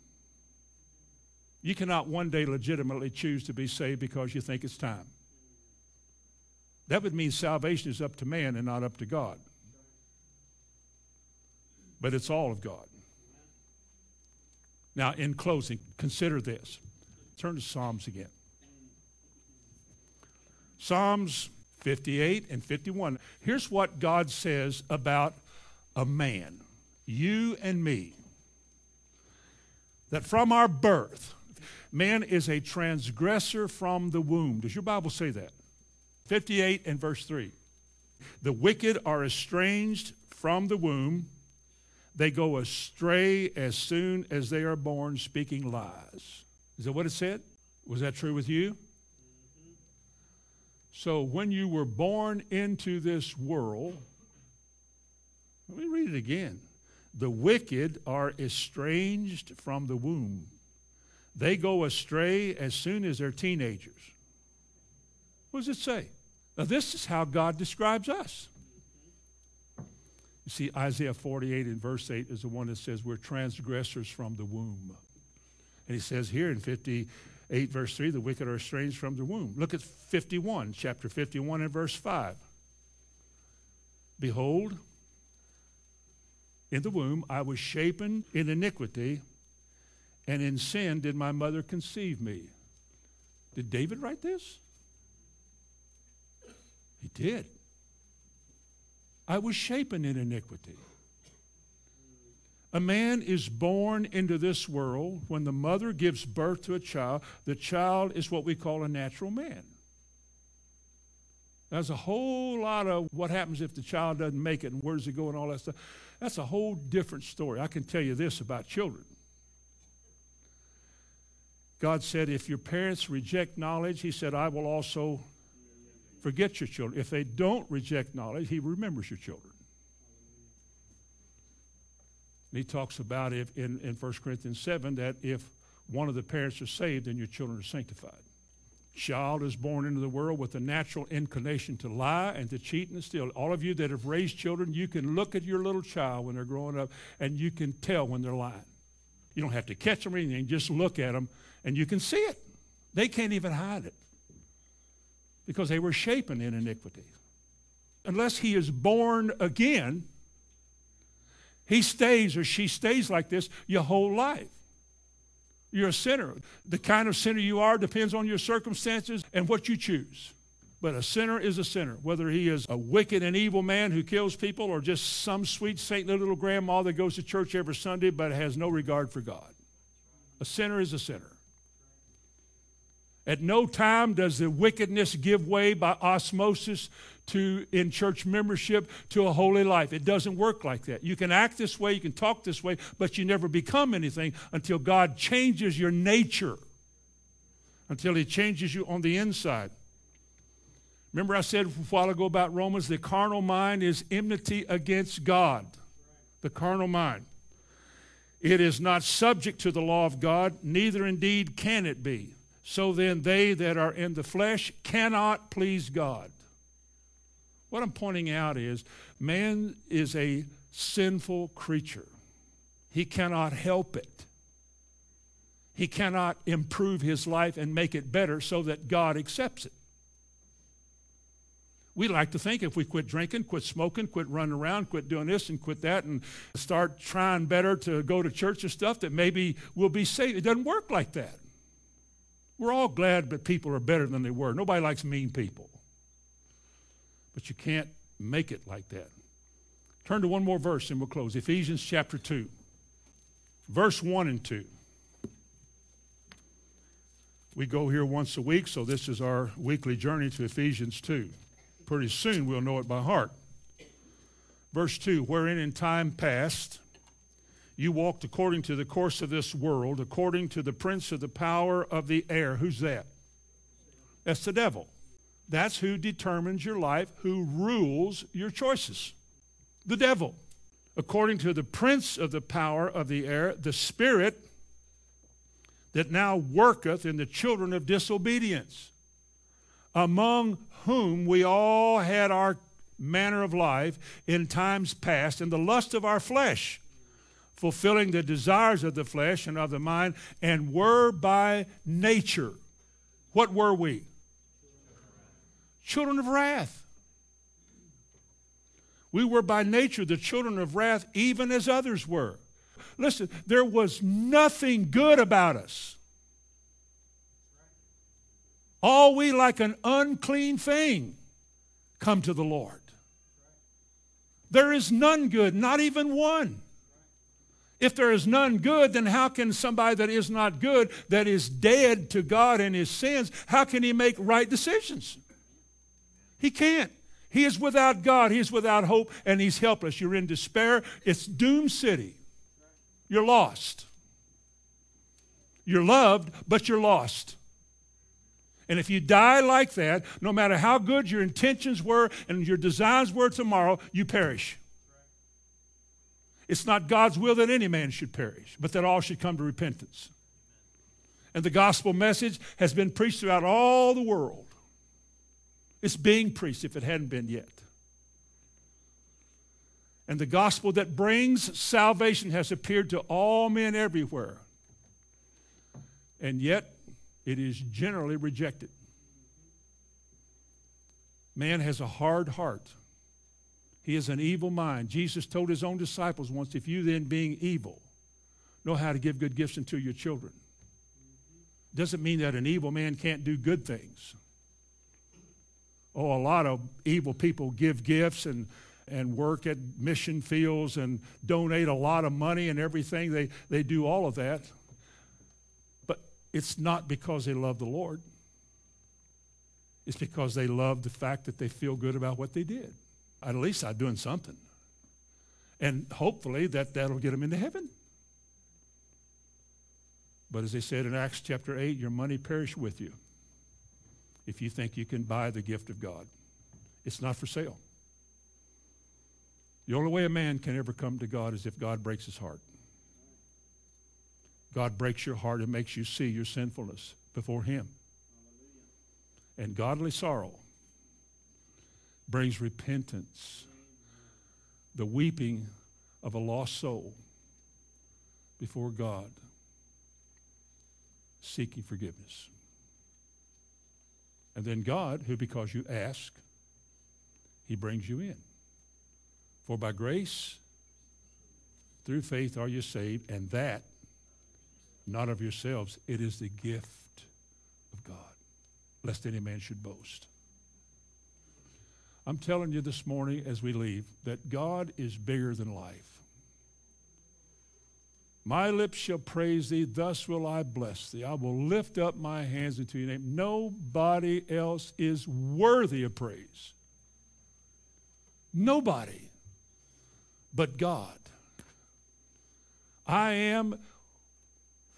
You cannot one day legitimately choose to be saved because you think it's time. That would mean salvation is up to man and not up to God but it's all of God. Now, in closing, consider this. Turn to Psalms again. Psalms 58 and 51. Here's what God says about a man, you and me. That from our birth, man is a transgressor from the womb. Does your Bible say that? 58 and verse 3. The wicked are estranged from the womb they go astray as soon as they are born, speaking lies. Is that what it said? Was that true with you? So when you were born into this world, let me read it again. The wicked are estranged from the womb. They go astray as soon as they're teenagers. What does it say? Now, this is how God describes us. You see, Isaiah 48 and verse 8 is the one that says we're transgressors from the womb. And he says here in 58 verse 3, the wicked are estranged from the womb. Look at 51, chapter 51 and verse 5. Behold, in the womb I was shapen in iniquity, and in sin did my mother conceive me. Did David write this? He did. I was shapen in iniquity. A man is born into this world when the mother gives birth to a child. The child is what we call a natural man. There's a whole lot of what happens if the child doesn't make it and where does it go and all that stuff. That's a whole different story. I can tell you this about children. God said, if your parents reject knowledge, He said, I will also forget your children. If they don't reject knowledge, he remembers your children. And he talks about if in, in 1 Corinthians 7 that if one of the parents are saved and your children are sanctified. Child is born into the world with a natural inclination to lie and to cheat and steal. All of you that have raised children, you can look at your little child when they're growing up and you can tell when they're lying. You don't have to catch them or anything, just look at them and you can see it. They can't even hide it because they were shapen in iniquity. Unless he is born again, he stays or she stays like this your whole life. You're a sinner. The kind of sinner you are depends on your circumstances and what you choose. But a sinner is a sinner, whether he is a wicked and evil man who kills people or just some sweet saintly little grandma that goes to church every Sunday but has no regard for God. A sinner is a sinner. At no time does the wickedness give way by osmosis to in church membership to a holy life. It doesn't work like that. You can act this way, you can talk this way, but you never become anything until God changes your nature. Until he changes you on the inside. Remember I said a while ago about Romans the carnal mind is enmity against God. The carnal mind. It is not subject to the law of God, neither indeed can it be. So then, they that are in the flesh cannot please God. What I'm pointing out is man is a sinful creature, he cannot help it. He cannot improve his life and make it better so that God accepts it. We like to think if we quit drinking, quit smoking, quit running around, quit doing this and quit that, and start trying better to go to church and stuff, that maybe we'll be saved. It doesn't work like that. We're all glad that people are better than they were. Nobody likes mean people. But you can't make it like that. Turn to one more verse and we'll close. Ephesians chapter 2, verse 1 and 2. We go here once a week, so this is our weekly journey to Ephesians 2. Pretty soon we'll know it by heart. Verse 2 Wherein in time past you walked according to the course of this world, according to the prince of the power of the air. Who's that? That's the devil. That's who determines your life, who rules your choices. The devil. According to the prince of the power of the air, the spirit that now worketh in the children of disobedience, among whom we all had our manner of life in times past in the lust of our flesh fulfilling the desires of the flesh and of the mind, and were by nature. What were we? Children of wrath. We were by nature the children of wrath, even as others were. Listen, there was nothing good about us. All we, like an unclean thing, come to the Lord. There is none good, not even one. If there is none good, then how can somebody that is not good, that is dead to God and his sins, how can he make right decisions? He can't. He is without God, he is without hope, and he's helpless. You're in despair. It's doom city. You're lost. You're loved, but you're lost. And if you die like that, no matter how good your intentions were and your designs were tomorrow, you perish. It's not God's will that any man should perish, but that all should come to repentance. And the gospel message has been preached throughout all the world. It's being preached if it hadn't been yet. And the gospel that brings salvation has appeared to all men everywhere. And yet, it is generally rejected. Man has a hard heart. He is an evil mind. Jesus told his own disciples once if you then, being evil, know how to give good gifts unto your children, doesn't mean that an evil man can't do good things. Oh, a lot of evil people give gifts and, and work at mission fields and donate a lot of money and everything. They, they do all of that. But it's not because they love the Lord, it's because they love the fact that they feel good about what they did at least I'm doing something. And hopefully that, that'll get them into heaven. But as they said in Acts chapter 8, your money perish with you if you think you can buy the gift of God. It's not for sale. The only way a man can ever come to God is if God breaks his heart. God breaks your heart and makes you see your sinfulness before Him. And godly sorrow brings repentance, the weeping of a lost soul before God, seeking forgiveness. And then God, who because you ask, He brings you in. For by grace, through faith are you saved, and that not of yourselves. It is the gift of God, lest any man should boast. I'm telling you this morning as we leave that God is bigger than life. My lips shall praise thee, thus will I bless thee. I will lift up my hands into your name. Nobody else is worthy of praise. Nobody but God. I am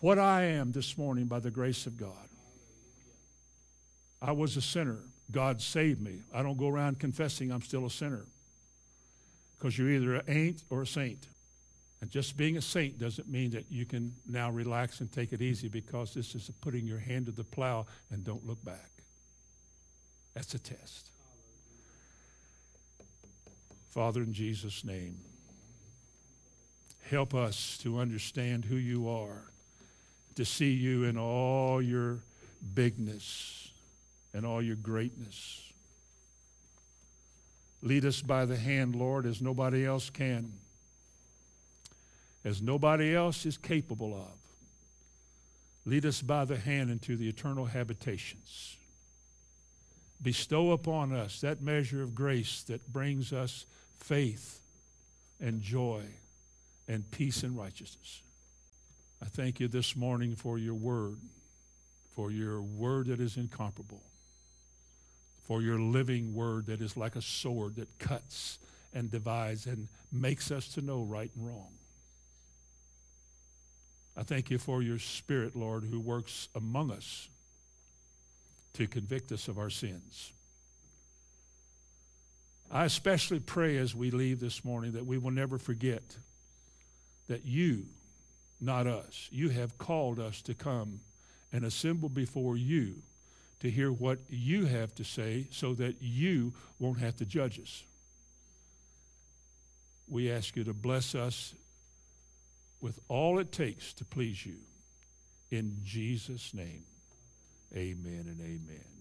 what I am this morning by the grace of God. I was a sinner. God saved me. I don't go around confessing I'm still a sinner because you're either an ain't or a saint. And just being a saint doesn't mean that you can now relax and take it easy because this is putting your hand to the plow and don't look back. That's a test. Father, in Jesus' name, help us to understand who you are to see you in all your bigness and all your greatness. Lead us by the hand, Lord, as nobody else can, as nobody else is capable of. Lead us by the hand into the eternal habitations. Bestow upon us that measure of grace that brings us faith and joy and peace and righteousness. I thank you this morning for your word, for your word that is incomparable, for your living word that is like a sword that cuts and divides and makes us to know right and wrong. I thank you for your spirit, Lord, who works among us to convict us of our sins. I especially pray as we leave this morning that we will never forget that you not us. You have called us to come and assemble before you to hear what you have to say so that you won't have to judge us. We ask you to bless us with all it takes to please you. In Jesus' name, amen and amen.